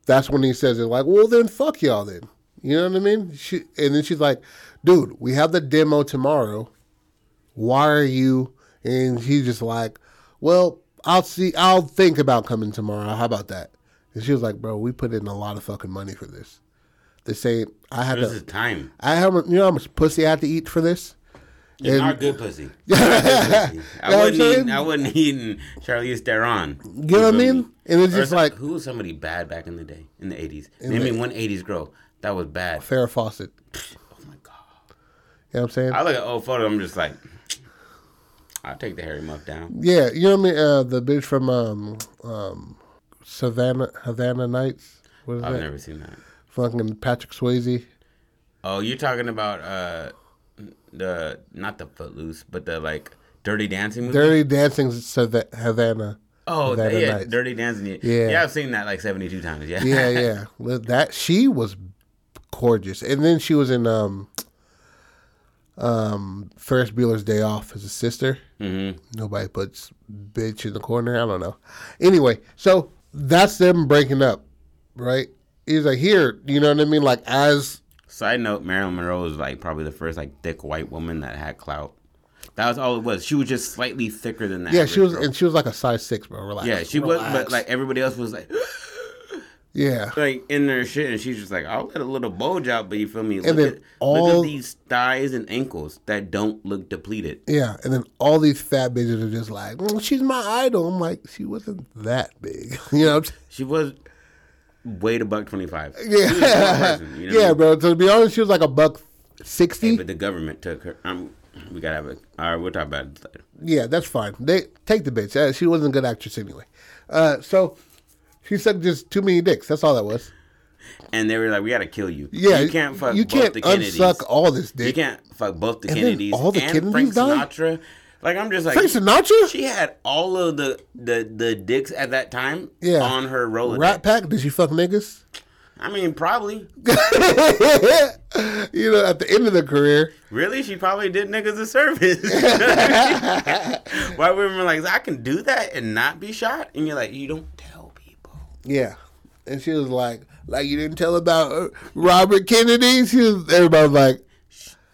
that's when he says it. Like, well, then fuck y'all. Then you know what I mean? She and then she's like, dude, we have the demo tomorrow. Why are you? And he's just like, well, I'll see. I'll think about coming tomorrow. How about that? And she was like, bro, we put in a lot of fucking money for this. They say I had This to. is time. I haven't. You know how much pussy I had to eat for this? It's And- not good pussy. Not good pussy. I what I'm wouldn't saying? eat. I wouldn't eat Charlize Theron. You know what I mean? And it's Or just like who was somebody bad back in the day in the eighties? Name me one eighties girl that was bad. Farrah Fawcett. Oh my god! You know what I'm saying? I look at old photo. I'm just like, I'll take the hairy muff down. yeah, you know what I mean? Uh, the bitch from um, um, Savannah, Havana Nights. What is I've that? never seen that. Fucking Patrick Swayze. Oh, you're talking about uh the not the Footloose, but the like Dirty Dancing movie. Dirty Dancing Havana. oh, Havana yeah, Nights. Dirty Dancing. Yeah. Yeah. yeah, I've seen that like 72 times. Yeah, Yeah, yeah. That she was gorgeous, and then she was in um, um, Ferris Bueller's Day Off as a sister. hmm Nobody puts bitch in the corner. I don't know. Anyway, so that's them breaking up, right? He's like, here, you know what I mean? Like, as Side note: Marilyn Monroe was like probably the first like thick white woman that had clout. That was all it was. She was just slightly thicker than that. yeah, she was, and she was like a size six, bro. Relax. yeah, she was, but like everybody else was like, yeah, like in their shit, and she's just like, I'll let a little bulge out, but you feel me? Look, then at, look all- at these thighs and ankles that don't look depleted. yeah. And then all these fat bitches are just like, mm, she's my idol. I'm like, she wasn't that big, you know? What I'm She was weighed a buck twenty five. Yeah, yeah, bro. To be honest, she was like a buck sixty. But the government took her. Um, we gotta have a. All right, we'll talk about it later. Yeah, that's fine. They take the bitch. Uh, she wasn't a good actress anyway. Uh, so she sucked just too many dicks. That's all that was. And they were like, "We gotta kill you. Yeah, you can't fuck You both can't the Kennedys. unsuck all this dick. you can't fuck both the And Kennedys all the and Kennedys Frank died? Sinatra. Like I'm just like Frank Sinatra? She had all of the the the dicks at that time Yeah. on her Rolodex. Rat Pack? Did she fuck niggas? I mean, probably. you know, at the end of the career. Really, she probably did niggas a service. Why women were like, I can do that and not be shot, and you're like, you don't. Yeah. And she was like, like you didn't tell about uh, Robert Kennedy. She was, everybody was like,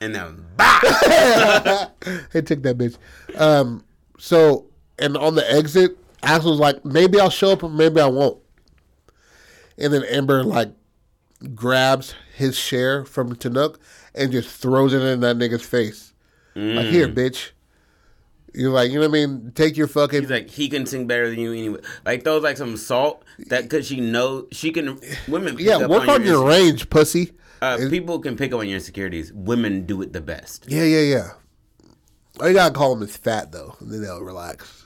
And then, bah! hey, take that bitch. Um, so, and on the exit, Axel was like, maybe I'll show up or maybe I won't. And then Amber like grabs his share from Tanuk and just throws it in that nigga's face. Like, here, bitch. You're like, you know what I mean? Take your fucking. He's like, he can sing better than you anyway. Like those, like some salt that because she know she can. Women, yeah, work on your inse- range, pussy. Uh, people can pick up on your insecurities. Women do it the best. Yeah, yeah, yeah. All you gotta call him is fat though, and then they'll relax.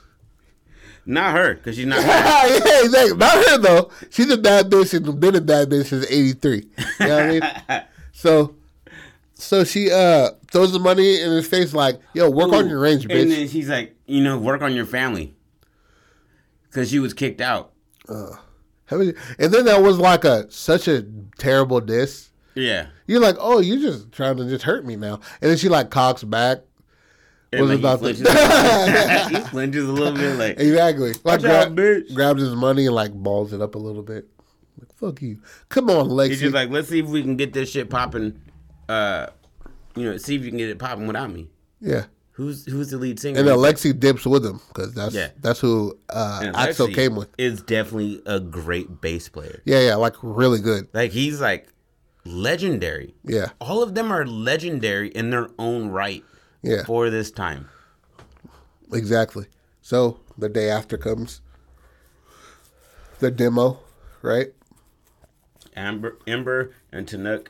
Not her, because she's not. yeah, exactly. Not her though. She's a bad bitch and been a bad bitch since '83. You know what I mean? So, so she uh throws the money in his face like, "Yo, work on your range, And bitch." then she's like, you know, work on your family, because she was kicked out. Haven't And then that was like a such a terrible diss. Yeah. You're like, "Oh, you're just trying to just hurt me now." And then she like cocks back. And, Was like, about he, flinches, he flinches a little bit, like Exactly. Like Watch out, bitch. grabs his money and like balls it up a little bit. Like, fuck you. Come on, Lexi. He's just like, let's see if we can get this shit popping. Uh, you know, see if you can get it popping without me. yeah. Who's who's the lead singer? And Alexi dips with him because that's Yeah. that's who uh, Axel came with. Is definitely a great bass player. Yeah, yeah, like really good. Like he's like legendary. Yeah, All of them are legendary in their own right yeah, for this time. exactly. So the day after comes the demo, right? Amber, Ember, and Tanuk,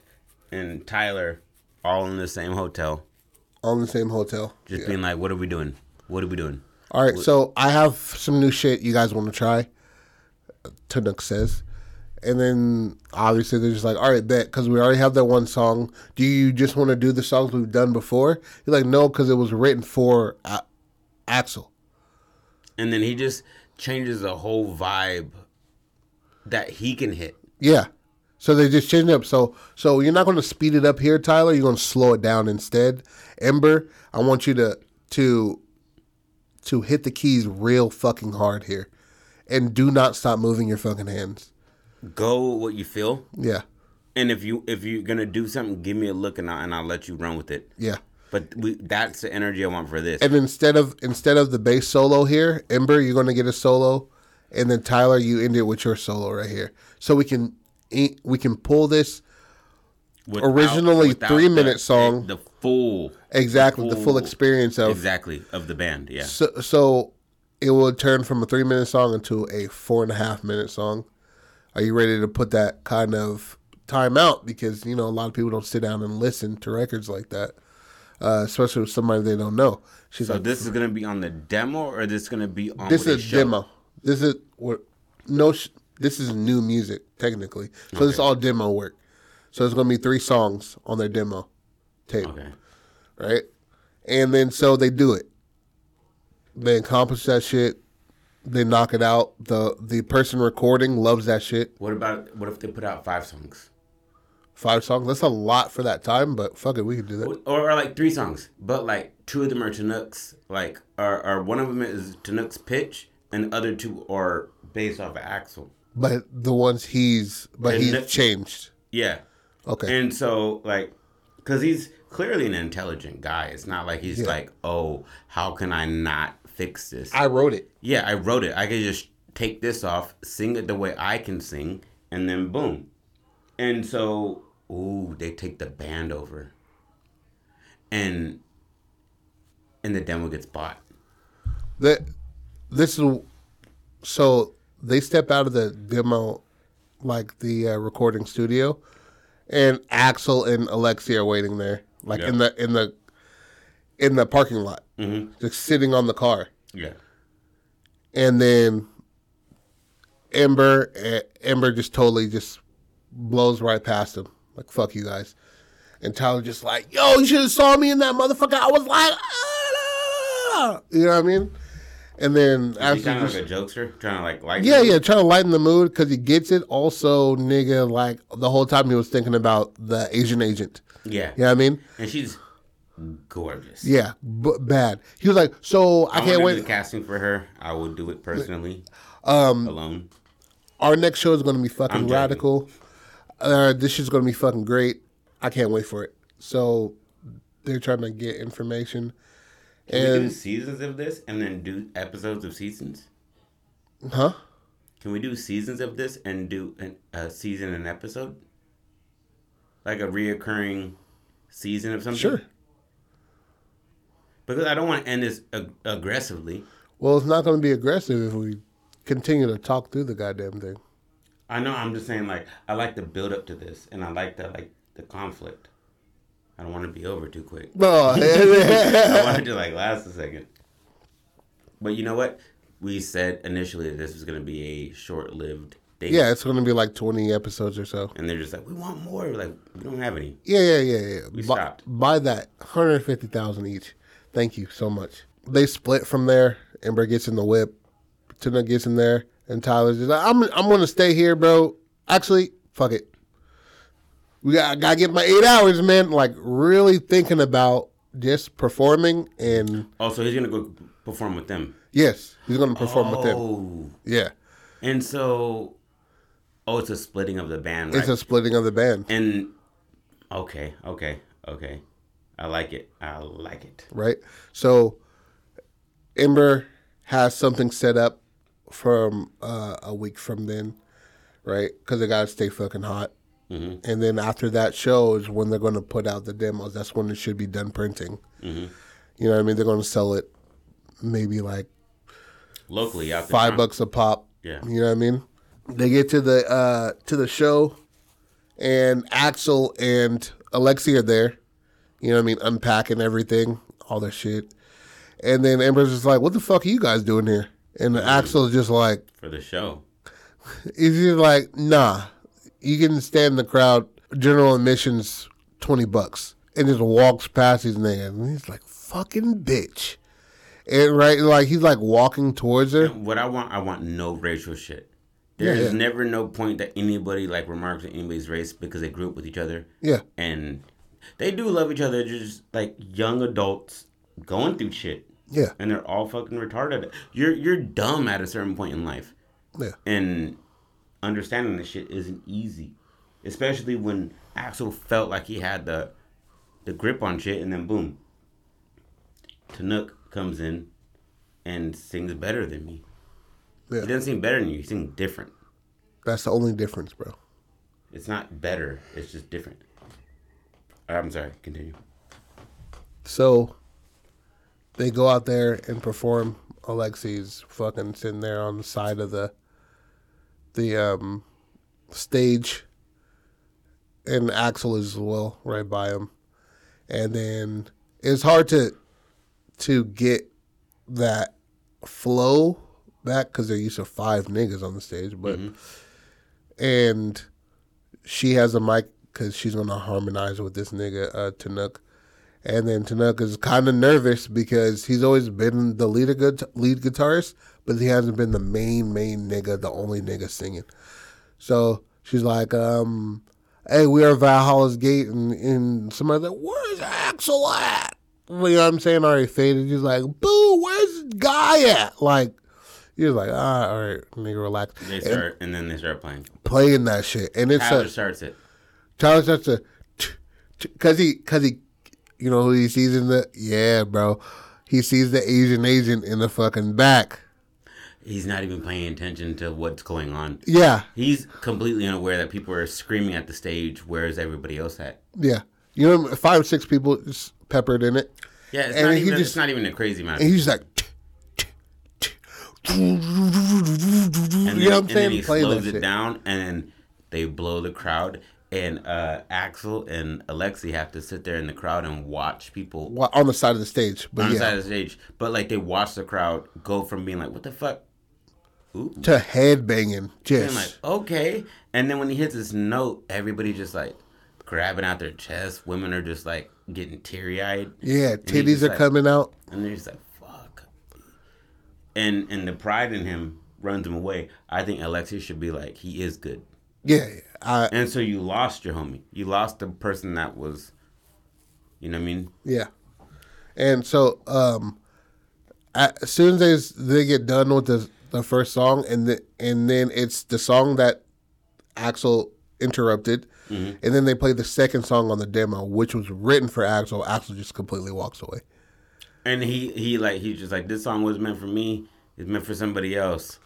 and Tyler, all in the same hotel, All in the same hotel. just Yeah. being like, "What are we doing? What are we doing?" All right, so I have some new shit you guys want to try. Tanuk says, and then obviously they're just like, "All right, bet," because we already have that one song. Do you just want to do the songs we've done before? You're like, no, because it was written for A- Axel. And then he just changes the whole vibe that he can hit. Yeah. So they just changed it up. So so you're not going to speed it up here, Tyler. You're going to slow it down instead. Ember, I want you to to to hit the keys real fucking hard here, and do not stop moving your fucking hands. Go what you feel, Yeah. and if you if you're gonna do something, give me a look, and I and I'll let you run with it. Yeah. But we, that's the energy I want for this. And instead of instead of the bass solo here, Ember, you're going to get a solo, and then Tyler, you end it with your solo right here. So we can we can pull this Without- originally without three-minute the- song. the full exactly the full Full- experience of exactly of the band. Yeah, So, so it will turn from a three minute song into a four and a half minute song. Are you ready to put that kind of time out? Because, you know, a lot of people don't sit down and listen to records like that, uh, especially with somebody they don't know. She's so like, this is gonna be on the demo, or this is gonna be on this is demo. This is what, no, sh- this is new music, technically. So this is all demo work. So it's going to be three songs on their demo tape. Okay. right? And then so they do it. They accomplish that shit. They knock it out. the The person recording loves that shit. What about what if they put out five songs, Five songs. That's a lot for that time, but fuck it, we can do that. or, or like three songs, but like two of them are Tanuk's, like, or, or one of them is Tanuk's pitch, and the other two are based off of Axel. But the ones he's, but And he's that- changed. Yeah. Okay. And so, like, because he's clearly an intelligent guy. It's not like he's Yeah. like, oh, how can I not fix this? I wrote it. yeah, I wrote it. I could just take this off, sing it the way I can sing, and then boom. And so, ooh, they take the band over. And and the demo gets bought. That this is so they step out of the demo, like the uh, recording studio, and Axel and Alexia are waiting there, like in the in the in the parking lot, Mm-hmm. just sitting on the car. Yeah. and then Ember Ember just totally just blows right past him, like fuck you guys. And Tyler just like, yo, you should have saw me in that motherfucker. I was like, ah! you know what I mean? And then after kind of like a jokester, trying to like like yeah, yeah, trying to lighten the mood because he gets it. Also, nigga, like the whole time he was thinking about the Asian agent. yeah, You know what I mean? And she's gorgeous. Yeah, but bad. He was like, so I, I can't wait. The casting for her, I would do it personally, um, alone. Our next show is going to be fucking I'm radical. Uh, this shit's going to be fucking great. I can't wait for it. So they're trying to get information. Can we do seasons of this and then do episodes of seasons? huh? Can we do seasons of this and do an, a season and episode? Like a reoccurring season of something? Sure. Because I don't want to end this ag- aggressively. Well, it's not going to be aggressive if we continue to talk through the goddamn thing. I know. I'm just saying, like, I like the build up to this, and I like the like the conflict. I don't want to be over too quick. No, I wanted to like last a second. But you know what? We said initially that this was going to be a short-lived thing. yeah, it's going to be like twenty episodes or so. And they're just like, we want more. We're like, we don't have any. Yeah, yeah, yeah, yeah. We Bu- stopped. Buy that, hundred fifty thousand each. Thank you so much. They split from there. Ember gets in the whip. Tuna gets in there, and Tyler's just like, "I'm, I'm gonna stay here, bro. Actually, fuck it. We got, gotta get my eight hours, man. Like really thinking about just performing, and Also, he's going to go perform with them. yes, he's gonna perform with them. Oh. Yeah, And so Oh, it's a splitting of the band, right? It's a splitting of the band, and okay, okay, okay. I like it. I like it. right? So Ember has something set up from uh, a week from then, right? Because they gotta stay fucking hot. Mm-hmm. And then after that show is when they're going to put out the demos. That's when it should be done printing. Mm-hmm. You know what I mean? They're going to sell it maybe like Locally, out five bucks a pop. Yeah. You know what I mean? They get to the uh to the show and Axel and Alexi are there. You know what I mean? Unpacking everything, all their shit. And then Ember's just like, What the fuck are you guys doing here? And Axel's just like for the show. he's just like, nah. You can stand in the crowd, general admissions twenty bucks. And just walks past these niggas. And he's like, fucking bitch. And right like he's like walking towards her. What I want, I want no racial shit. There's Yeah, yeah. never no point that anybody like remarks on anybody's race because they grew up with each other. Yeah. And they do love each other, just like young adults going through shit. Yeah. And they're all fucking retarded. You're you're dumb at a certain point in life. Yeah. And understanding this shit isn't easy. Especially when Axel felt like he had the the grip on shit and then boom. Tanuk comes in and sings better than me. Yeah. He doesn't sing better than you, he sings different. That's the only difference, bro. It's not better, it's just different. Uh, I'm sorry, continue. So they go out there and perform. Alexi's fucking sitting there on the side of the the um stage and Axel is as well right by him. And then it's hard to to get that flow back because they're used to five niggas on the stage, but and she has a mic because she's gonna harmonize with this nigga uh, Tanuk, and then Tanuk is kind of nervous because he's always been the lead gu- lead guitarist, but he hasn't been the main main nigga, the only nigga singing. So she's like, um, "Hey, we are Valhalla's gate," and, and somebody's like, "Where's Axel at?" You know what I'm saying? Already faded. He's like, "Boo, where's guy at?" Like. He was like, ah, all right, nigga, relax. They And start and then they start playing. playing that shit, and it's Tyler a, starts it. Tyler starts to, cause he, cause he, you know who he sees in the, yeah, bro, he sees the Asian agent in the fucking back. He's not even paying attention to what's going on. Yeah, He's completely unaware that people are screaming at the stage. Where's everybody else at? yeah. You know, five or six people just peppered in it, Yeah, it's And not he even. just- it's not even a crazy amount. and he's like, and then, you know what I'm and then saying? he slows it shit. down, and they blow the crowd. And uh, Axel and Alexi have to sit there in the crowd and watch people Wa- on the side of the stage, but on the yeah, side of the stage. But like they watch the crowd go from being like, "What the fuck," Ooh. to head banging, and just like, "Okay," and then when he hits this note, everybody just like grabbing out their chest. Women are just like getting teary eyed. yeah, titties are like- coming out. And they're just like, fuck. And and the pride in him runs him away. I think Alexis should be like, he is good. Yeah, I, And so you lost your homie. You lost the person that was, you know what I mean? Yeah. And so um as soon as they, they get done with the the first song and the, and then it's the song that Axel interrupted mm-hmm. and then they play the second song on the demo which was written for Axel. Axel just completely walks away. And he he like he's just like this song was meant for me. It's meant for somebody else.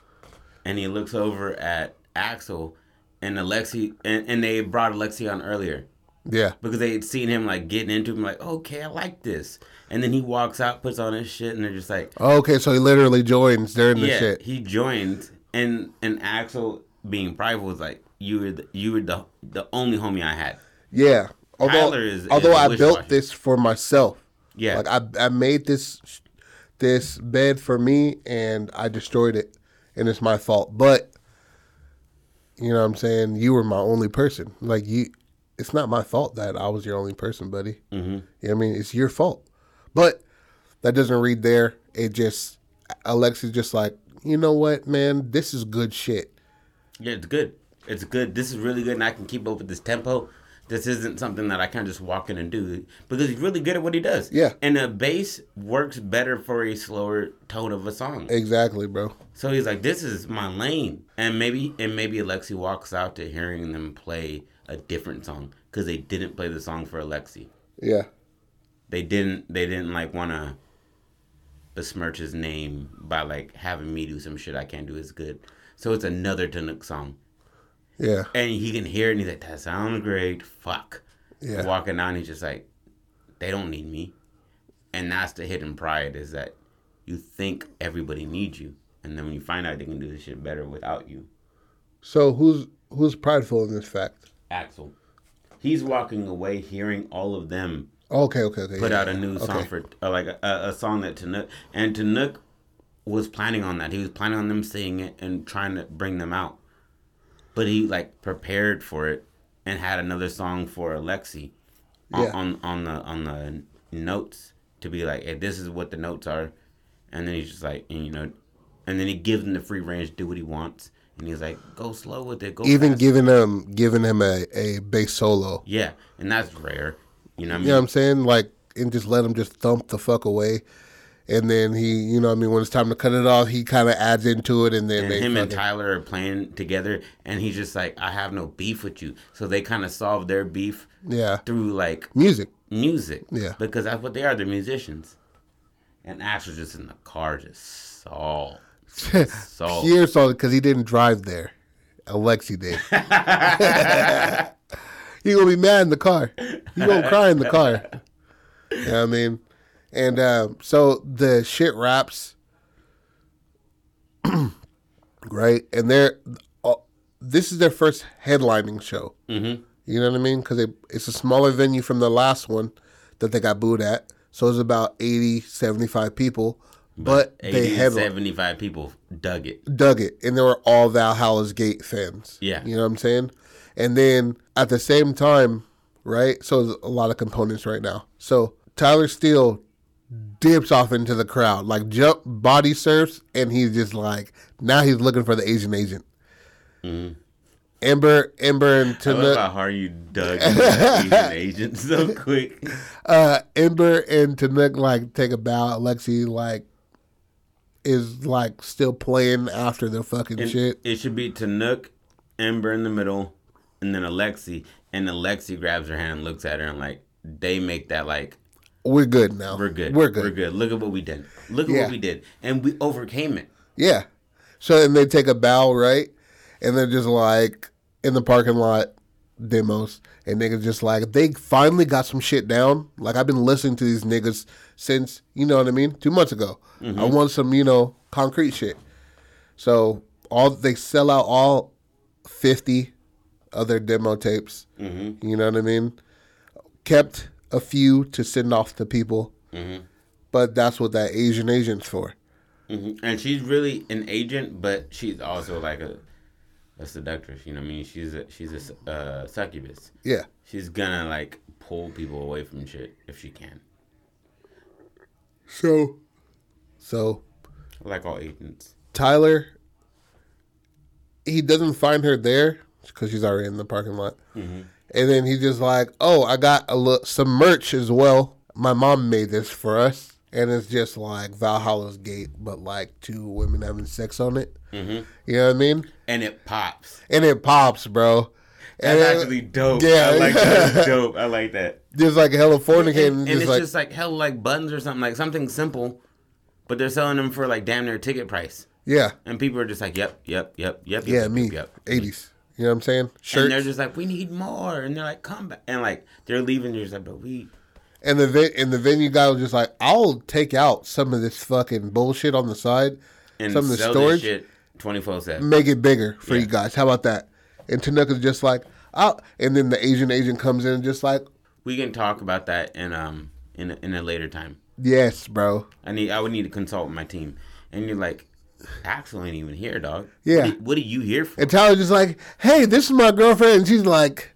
And he looks over at Axel and Alexi and, and they brought Alexi on earlier. Yeah. because they had seen him like getting into him, like, okay, I like this. And then he walks out, puts on his shit, and they're just like, oh, Okay, so he literally joins during the yeah, shit. he joined, and and Axel being prideful was like, you were the, you were the the only homie I had. Yeah. Although is- although is I built this for myself. Yeah, Like I I made this this bed for me and I destroyed it and it's my fault. But you know what I'm saying? You were my only person. Like you it's not my fault that I was your only person, buddy. hmm You know what I mean? It's your fault. But that doesn't read there. It just Alexi's just like, you know what, man, this is good shit. yeah, it's good. It's good. This is really good, and I can keep up with this tempo. This isn't something that I can just walk in and do because he's really good at what he does. Yeah. And the bass works better for a slower tone of a song. Exactly, bro. So he's like, "This is my lane," and maybe and maybe Alexi walks out to hearing them play a different song because they didn't play the song for Alexi. Yeah. They didn't. They didn't like want to besmirch his name by like having me do some shit I can't do as good. So it's another Tanuk song, Yeah. and he can hear it, and he's like, "That sounds great." Fuck. Yeah. Walking down, he's just like, "They don't need me," and that's the hidden pride is that you think everybody needs you, and then when you find out they can do this shit better without you. So who's who's prideful in this fact? Axel. He's walking away hearing all of them Okay, okay, okay. put yeah, out a new okay. song for uh, like a, a song that Tanuk and Tanuk was planning on that. He was planning on them singing it and trying to bring them out. But he like prepared for it and had another song for Alexi on, Yeah. on on the on the notes to be like, hey, this is what the notes are. And then he's just like, and, you know, and then he gives him the free range, do what he wants. And he's like, go slow with it, go Even fast. giving him giving him a, a bass solo. Yeah, and that's rare. You know what I mean? You know what I'm saying? Like and just let him just thump the fuck away. And then he, you know, what I mean, when it's time to cut it off, he kind of adds into it, and then and they him and Tyler are playing together, and he's just like, I have no beef with you. So they kind of solve their beef yeah, through like music. music. Yeah. Because that's what they are. They're musicians. And Ash was just in the car, just salt. Salt. Pierre it because he didn't drive there. Alexi did. he gonna be mad in the car. He gonna cry in the car. You know what I mean? And uh, so the shit wraps, right? And they're uh, this is their first headlining show. Mm-hmm. You know what I mean? Because it's a smaller venue from the last one that they got booed at. So it's about 80, 75 people. But, they 80, headline 75 people dug it. dug it, and they were all Valhalla's Gate fans. Yeah. you know what I'm saying. And then at the same time, right? So there's a lot of components right now. So Tyler Steele dips off into the crowd, like jump body surfs, and he's just like now he's looking for the Asian agent. Ember, Ember, and Mm-hmm. I love Tanuk, how hard you dug Asian agent so quick. uh, Ember and Tanuk like take a bow. Alexi like is like still playing after the fucking And shit. It should be Tanuk, Ember in the middle, and then Alexi. And Alexi grabs her hand and looks at her and like they make that like We're good now. we're good. We're good. We're good. Look at what we did. Look at Yeah. what we did. And we overcame it. Yeah. So and they take a bow, right? And they're just like in the parking lot demos. And niggas just like they finally got some shit down. Like I've been listening to these niggas since, you know what I mean? Two months ago. I want some, you know, concrete shit. So all they sell out all fifty other demo tapes. Mm-hmm. You know what I mean? Kept a few to send off to people. Mm-hmm. But that's what that Asian agent's for. hmm And she's really an agent, but she's also like a a seductress. You know what I mean? She's a she's a uh, succubus. Yeah. She's gonna like pull people away from shit if she can. So, so Like all agents. Tyler, he doesn't find her there because she's already in the parking lot, and then he's just like, "Oh, I got a li- some merch as well. My mom made this for us." And it's just like Valhalla's Gate, but like two women having sex on it. hmm You know what I mean? And it pops. And it pops, bro. And That's it- actually dope. Yeah. I like that. Dope. I like that. just like a hella fornicating, and, and just it's like just like hell like buttons or something like something simple, but they're selling them for like damn near ticket price, yeah, and people are just like, yep, yep, yep, yep, yeah, yep, me, yep. eighties. You know what I'm saying? And they're just like, we need more, and they're like, come back, and like they're leaving. You're just like, but we, And the ve- and the venue guy was just like, "I'll take out some of this fucking bullshit on the side, and some of the sell storage, twenty four seven. make it bigger for Yeah. you guys. How about that?" And Tanuka's just like, "Oh," and then the Asian agent comes in and just like, We can talk about that in um in a, in a later time. "Yes, bro. I need I would need to consult with my team, and you're like, Axel ain't even here, dog. Yeah. What, are- what are you here for? And Tyler's just like, "Hey, this is my girlfriend," and she's like,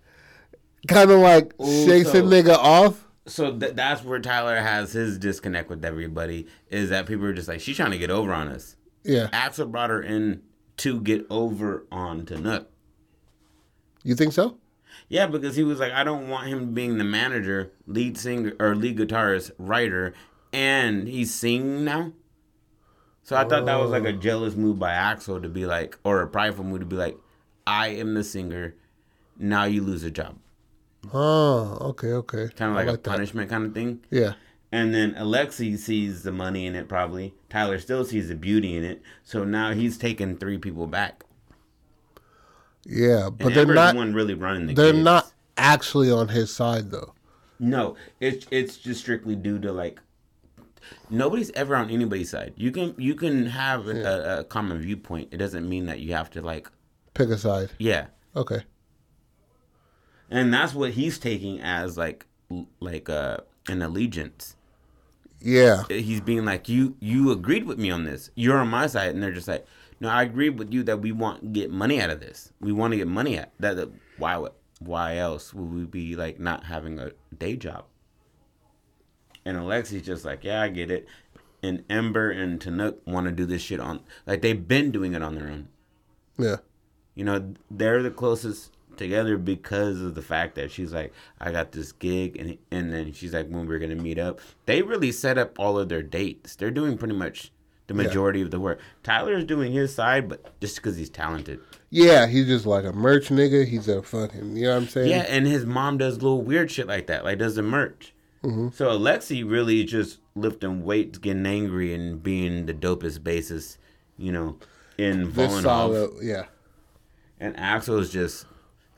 kind of like Ooh, shakes the nigga off. So th- that's where Tyler has his disconnect with everybody. Is that people are just like, she's trying to get over on us. Yeah, Axel brought her in to get over on to Tanuk. you think so? Yeah, because he was like, I don't want him being the manager, lead singer or lead guitarist, writer, and he's singing now. So I thought that was like a oh. jealous move by Axel to be like, or a prideful move to be like, I am the singer. Now you lose a job. Oh, okay, okay. Kind of I like, a that. punishment kind of thing. Yeah. And then Alexi sees the money in it probably. Tyler still sees the beauty in it. So now he's taking three people back. Yeah, And but they're Amber's not the one really running the they're kids. not actually on his side though. No, it's it's just strictly due to like nobody's ever on anybody's side. You can you can have a, a, a common viewpoint. It doesn't mean that you have to like Pick a side. yeah. Okay. And that's what he's taking as like like uh an allegiance. Yeah. He's being like you you agreed with me on this. You're on my side and they're just like no, I agree with you that we want get money out of this. We want to get money at that. that why why else would we be like not having a day job? And Alexi's just like, yeah, I get it. And Ember and Tanuk want to do this shit on like they've been doing it on their own. Yeah. You know, they're the closest together because of the fact that she's like, I got this gig, and and then she's like, when we're gonna meet up. They really set up all of their dates. They're doing pretty much the majority of the work. Tyler's doing his side, but just because he's talented. Yeah, he's just like a merch nigga. He's a fucking, you know what I'm saying? Yeah, and his mom does little weird shit like that, like does the merch. Mm-hmm. So Alexi really just lifting weights, getting angry, and being the dopest bassist, you know, in This yeah. And Axel is just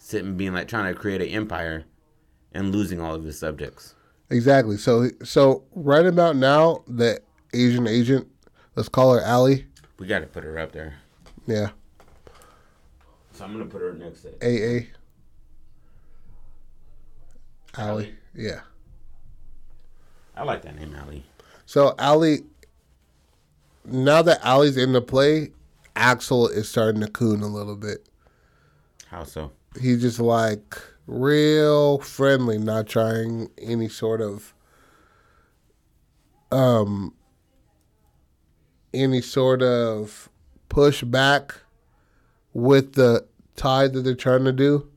sitting, being like trying to create an empire, and losing all of his subjects. Exactly. So, so right about now, the Asian agent, let's call her Allie. We got to put her up there. Yeah. So I'm gonna put her next to AA. Allie. Allie. Yeah. I like that name, Ali. So Allie, now that Allie's in the play, Axel is starting to coon a little bit. How so? He's just like real friendly, not trying any sort of um any sort of pushback with the tide that they're trying to do.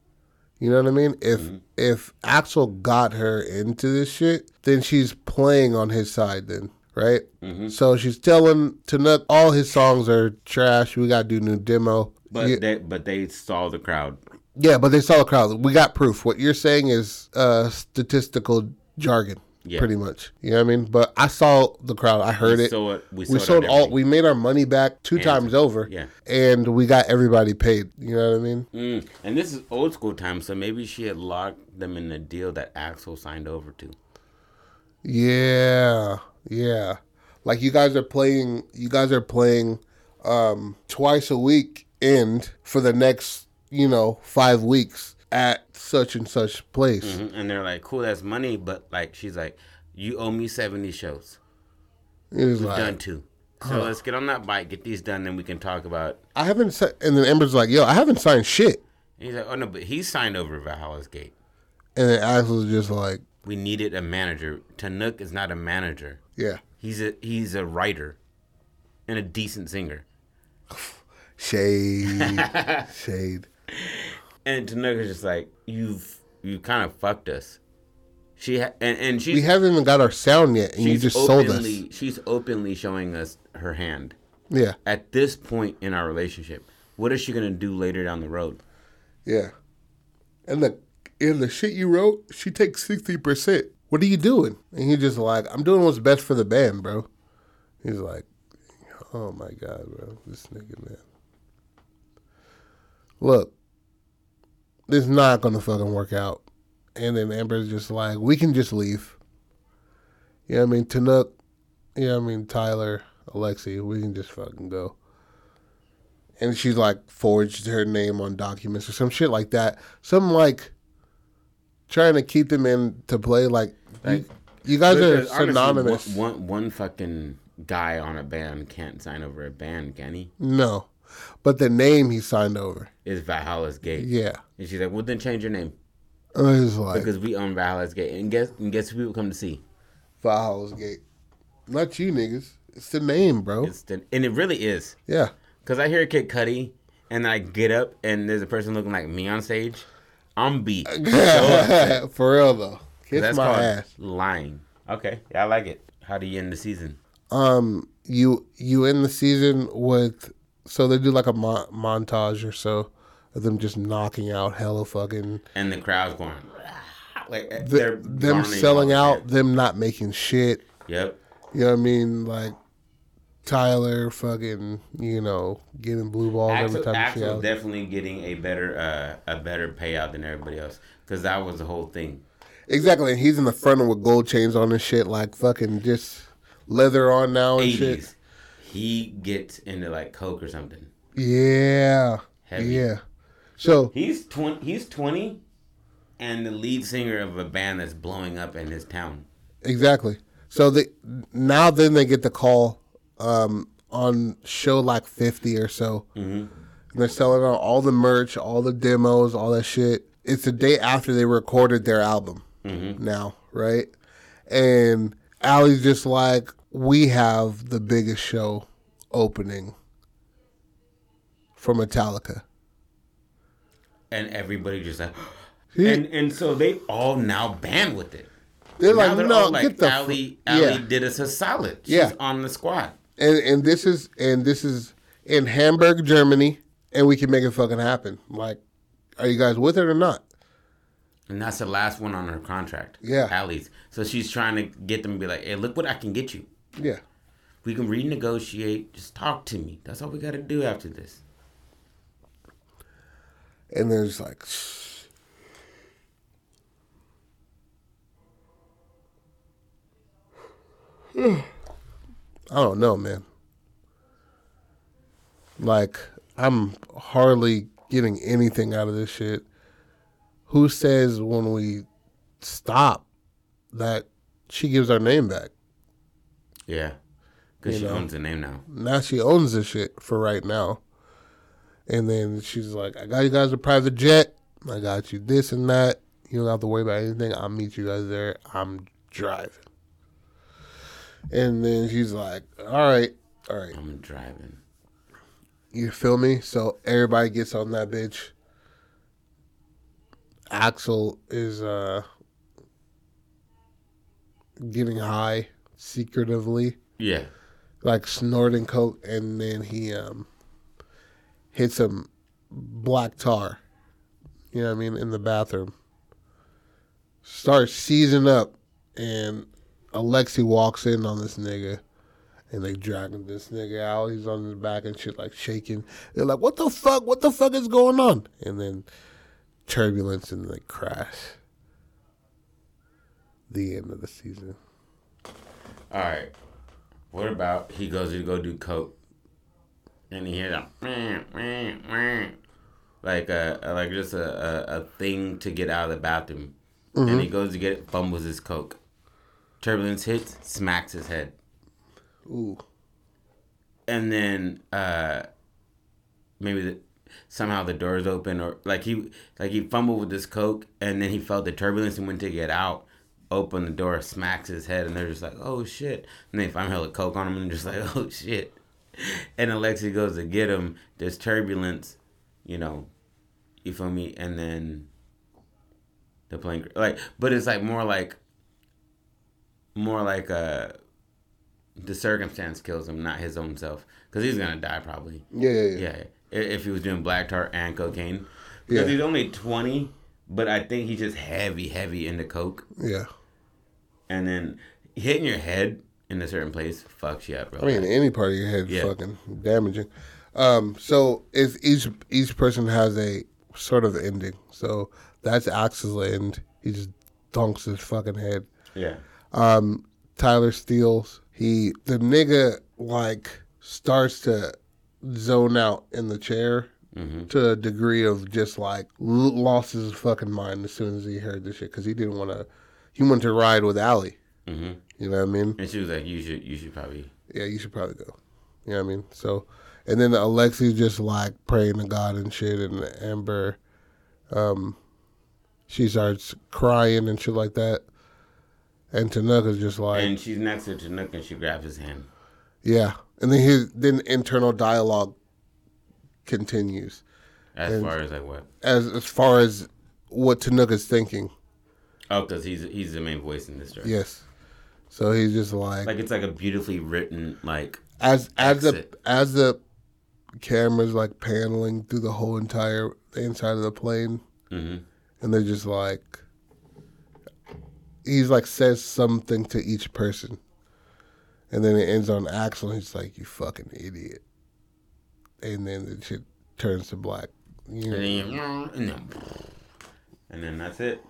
You know what I mean? If if Axel got her into this shit, then she's playing on his side then, right? So she's telling Tanuk all his songs are trash. We gotta do new demo. But yeah, they but they saw the crowd. Yeah, but they saw the crowd. We got proof. What you're saying is uh, statistical jargon, Yeah. pretty much. You know what I mean? But I saw the crowd. I heard We it. saw it. We, we sold, out all. everything. We made our money back two times over. yeah. and we got everybody paid. You know what I mean? Mm. And this is old school time, so maybe she had locked them in the deal that Axel signed over to. Yeah, yeah. Like you guys are playing. You guys are playing um, twice a week, and for the next, you know, five weeks at such and such place. Mhm. And they're like, "Cool, that's money," but like she's like, "You owe me seventy shows. It was We've like, done two. So let's get on that bike, get these done, then we can talk about." I haven't. si- And then Ember's like, "Yo, I haven't signed shit." And he's like, "Oh no, but he signed over Valhalla's Gate. And then Axel's just like, We needed a manager. Tanuk is not a manager. "Yeah, He's a he's a writer, and a decent singer." shade, shade." And Tanuk is just like, "You've you kind of fucked us." She ha- and and she's We haven't even got our sound yet, and you just sold us. she's openly showing us her hand. Yeah, At this point in our relationship, what is she gonna do later down the road? yeah. And the in the shit you wrote, she takes sixty percent. What are you doing? And he just like, I'm doing what's best for the band, bro. He's like, oh my god, bro, this nigga, man. Look, this is not gonna fucking work out. And then Amber's just like, we can just leave. Yeah, I mean Tanuk, yeah, I mean Tyler, Alexi, we can just fucking go. And she's like forged her name on documents or some shit like that. Some like trying to keep them in to play. Like, Like, you, you guys are honestly, synonymous. One one fucking guy on a band can't sign over a band, can he? No, but the name he signed over. Is Valhalla's Gate? Yeah, And she's like, "Well, then change your name like because we own Valhalla's Gate." And guess and guess who people come to see? Valhalla's Gate. Not you niggas. It's the name, bro. It's the, and it really is yeah, because I hear a Kid Cudi and I get up and there's a person looking like me on stage. I'm beat. so. For real though. Kiss That's my ass. lying. Okay, yeah, I like it. How do you end the season? Um, you you end the season with so they do like a mo- montage or so of them just knocking out hella fucking And the crowd's going like th- they're them selling the out, them not making shit. Yep. You know what I mean? Like Tyler fucking, you know, getting blue balls every Axel, time she Axel's definitely getting a better uh, a better payout than everybody else because that was the whole thing. Exactly. And he's in the front with gold chains on and shit, like fucking just leather on now and shit. He gets into like coke or something. Yeah. Heavy. Yeah. So He's twenty. He's twenty, and the lead singer of a band that's blowing up in his town. Exactly. So they now then they get the call um, on show like fifty or so. Mm-hmm. And they're selling out all the merch, all the demos, all that shit. It's the day after they recorded their album. Now, right? And Allie's just like, we have the biggest show opening for Metallica. And everybody just like, He- and and so they all now band with it. They're now like, they're no, like, get the Allie, fu- Allie yeah. did us a solid. She's Yeah. on the squad. and and this is and this is in Hamburg, Germany, and we can make it fucking happen. Like, are you guys with it or not? And that's the last one on her contract. Yeah. Allie's. So she's trying to get them to be like, hey, look what I can get you. Yeah. We can renegotiate. Just talk to me. That's all we got to do after this. And there's like, I don't know, man. Like, I'm hardly getting anything out of this shit. Who says when we stop that she gives our name back? Yeah. Because she know. owns the name now. Now she owns this shit for right now. And then she's like, I got you guys a private jet. I got you this and that. You don't have to worry about anything. I'll meet you guys there. I'm driving. And then she's like, All right, all right. I'm driving. You feel me? So everybody gets on that bitch. Axel is uh getting high secretively. Yeah. like snorting coke, and then he um hits some black tar. You know what I mean in the bathroom. Starts seizing up, and Alexi walks in on this nigga, and they dragging this nigga out. He's on his back and shit, like shaking. They're like, "What the fuck? What the fuck is going on?" And then turbulence and they crash. The end of the season. All right. What about he goes to go do coke, and he a "Meh, meh, meh," like a a- like just a, a, a thing to get out of the bathroom, and he goes to get it, fumbles his coke. Turbulence hits, smacks his head, Ooh. and then uh, maybe the, somehow the doors open or like he like he fumbled with this coke, and then he felt the turbulence and went to get out. Open the door, smacks his head, and they're just like, "Oh shit!" And they find hella coke on him, and just like, "Oh shit!" And Alexi goes to get him. There's turbulence, you know, you feel me? And then the plane, like, but it's like more like, more like uh, the circumstance kills him, not his own self, because he's gonna die probably. Yeah, yeah, yeah. Yeah, if he was doing black tar and cocaine, Yeah. because he's only twenty, but I think he's just heavy, heavy into coke, yeah. and then hitting your head in a certain place fucks you up, bro. I mean, any part of your head Yeah. fucking damaging. Um, so it's each each person has a sort of ending. So that's Axel's end. He just dunks his fucking head. yeah, Um, Tyler steals. He the nigga like starts to zone out in the chair Mm-hmm. to a degree of just like lost his fucking mind as soon as he heard this shit because he didn't want to. He wanted to ride with Allie. hmm You know what I mean? and she was like, "You should, you should probably." yeah, you should probably go. You know what I mean? So, and then Alexi's just like praying to God and shit, and Amber, um, she starts crying and shit like that. And Tanuk's just like, And she's next to Chinook, and she grabs his hand. yeah. And then his then internal dialogue continues As far as like what? as as far as what Tanuk's thinking. Oh, because he's he's the main voice in this story. Yes. So he's just like, Like it's like a beautifully written like as as the as the camera's like paneling through the whole entire inside of the plane, hmm and they're just like, he's like says something to each person, and then it ends on Axel. And he's like, "You fucking idiot," and then the shit turns to black. You know, and then and then that's it.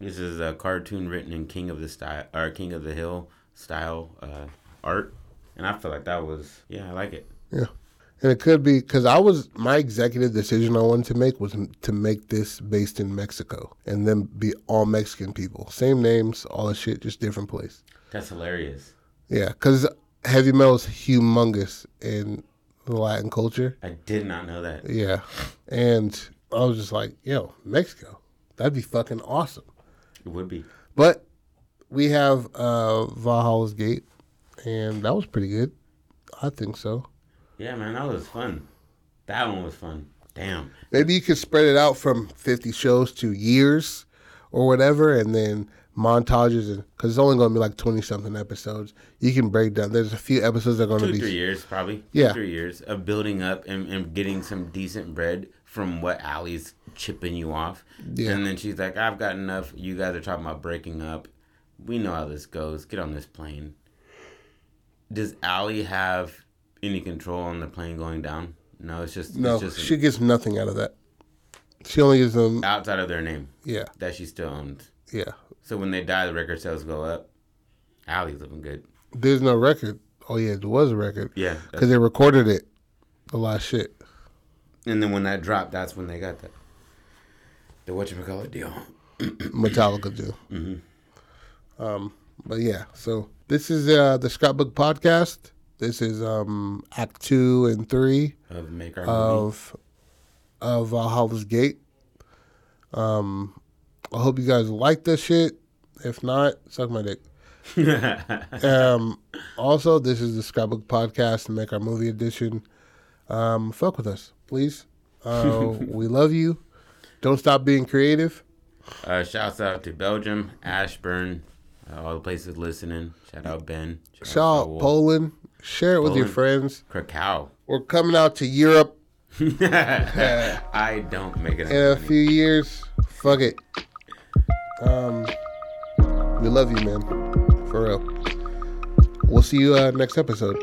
This is a cartoon written in King of the Style or King of the Hill style uh, art, and I feel like that was yeah, I like it. Yeah, and it could be because I was my executive decision I wanted to make was to make this based in Mexico and then be all Mexican people, same names, all the shit, just different place. That's hilarious. Yeah, because heavy metal is humongous in the Latin culture. I did not know that. Yeah, and I was just like, yo, Mexico, that'd be fucking awesome. It would be. But we have uh, Valhalla's Gate, and that was pretty good. I think so. Yeah, man, that was fun. That one was fun. Damn. Maybe you could spread it out from 50 shows to years or whatever, and then montages, and because it's only going to be like 20 something episodes. You can break down. There's a few episodes that are going Two, to be. three years, probably. Yeah. Two, three years of building up and, and getting some decent bread from what Allie's chipping you off. Yeah. And then she's like, I've got enough. You guys are talking about breaking up. We know how this goes. Get on this plane. Does Allie have any control on the plane going down? No, it's just, No, it's just she gets nothing out of that. She only gives them. outside of their name Yeah, that she still owns. yeah. So when they die, the record sales go up. Allie's looking good. There's no record. Oh, yeah, there was a record. Yeah. Because they recorded it. The last shit. And then when that dropped, that's when they got that. The whatchamacallit deal. Metallica do. Mhm. Um, but yeah, so this is uh, the Scrapbook Podcast. This is um, Act Two and Three Of make our movie. of of Valhalla's Gate. Um, I hope you guys like this shit. If not, suck my dick. Um, also, this is the Scrapbook Podcast and Make Our Movie Edition. Um, fuck with us, please. Uh, we love you. Don't stop being creative. uh, shouts out to Belgium, Ashburn, uh, all the places listening. Shout out Ben. Shout out Poland. Share it with your friends. Krakow. We're coming out to Europe I don't make it. in a few years. Fuck it. Um, we love you, man. For real. We'll see you uh, next episode.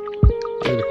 Later.